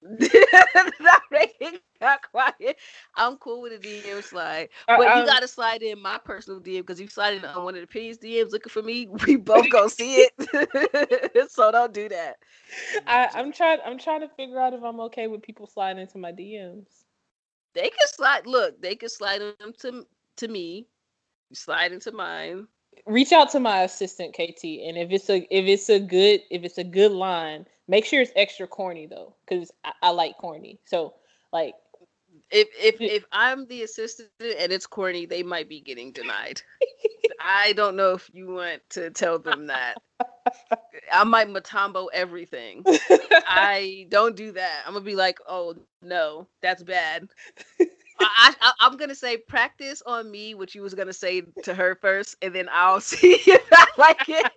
Not Reagan got quiet. I'm cool with a DM slide. I- But you um gotta slide in my personal DM because you slide in on one of the P's DMs looking for me. We both gonna see it. so don't do that. I, I'm trying. I'm trying to figure out if I'm okay with people sliding into my DMs. They can slide. Look, they can slide them to to me. You slide into mine. Reach out to my assistant KT, and if it's a if it's a good if it's a good line, make sure it's extra corny though, because I, I like corny. So like, If if if I'm the assistant and it's corny, they might be getting denied. I don't know if you want to tell them that. I might matambo everything. I don't do that. I'm gonna be like, oh no, that's bad. I, I I'm gonna say practice on me what you was gonna say to her first, and then I'll see if I like it.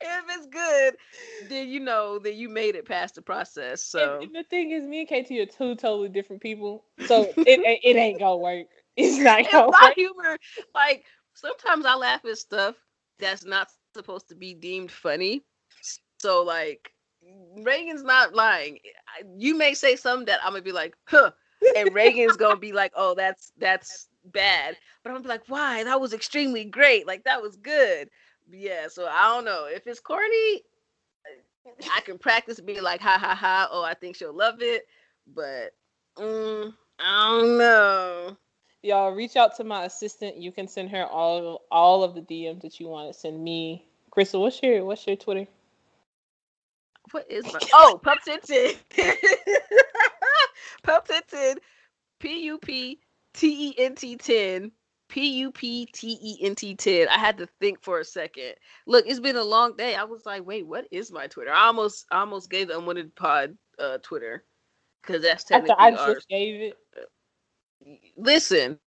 if it's good, then you know that you made it past the process. So And, and the thing is, me and KT are two totally different people, so it it, it ain't gonna work. It's not gonna my work. humor, like sometimes I laugh at stuff that's not supposed to be deemed funny. So like Reagan's not lying. You may say something that I'm gonna be like, huh, and Reagan's gonna be like, oh, that's that's bad. But I'm gonna be like, why? That was extremely great. Like that was good. Yeah. So I don't know if it's corny. I can practice being like, ha ha ha. Oh, I think she'll love it. But mm, I don't know. Y'all reach out to my assistant. You can send her all all of the DMs that you want to send me. Crystal, what's your what's your Twitter? What is my oh pup tinted pup tinted P U P T E N T ten P U P T E N T ten. I had to think for a second. Look, it's been a long day. I was like, wait, what is my Twitter? I almost I almost gave the unwanted pod uh Twitter because that's technically I ours. just gave it. Listen,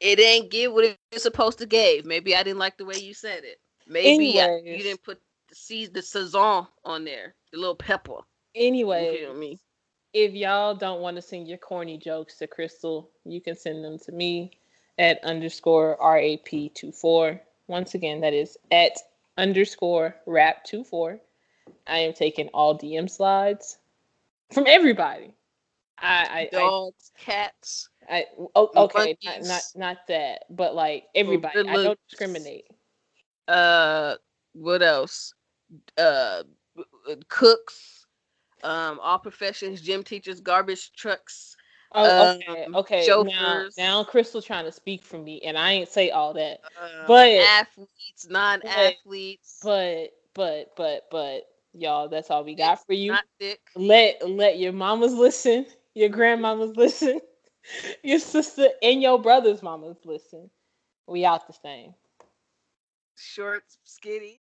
it ain't give what it's supposed to give. Maybe I didn't like the way you said it. Maybe I- you didn't put the the sazon on there, the little pepper. You Anyway, feel me? If y'all don't want to send your corny jokes to Crystal, you can send them to me at underscore RAP24. Once again, that is at underscore rap24. I am taking all DM slides from everybody. I, I, I Dogs, cats. I oh, okay, not, not not that, but like everybody. I don't discriminate. Uh, what else? Uh, cooks. Um, all professions, gym teachers, garbage trucks. Oh, okay, Um, okay. Now, chauffeurs. now Crystal trying to speak for me, and I ain't say all that. Um, But- athletes, non-athletes. But but but but y'all, that's all we got for you. Let let your mamas listen, your grandmamas listen, your sister and your brother's mamas listen. We out the same. Short, skinny.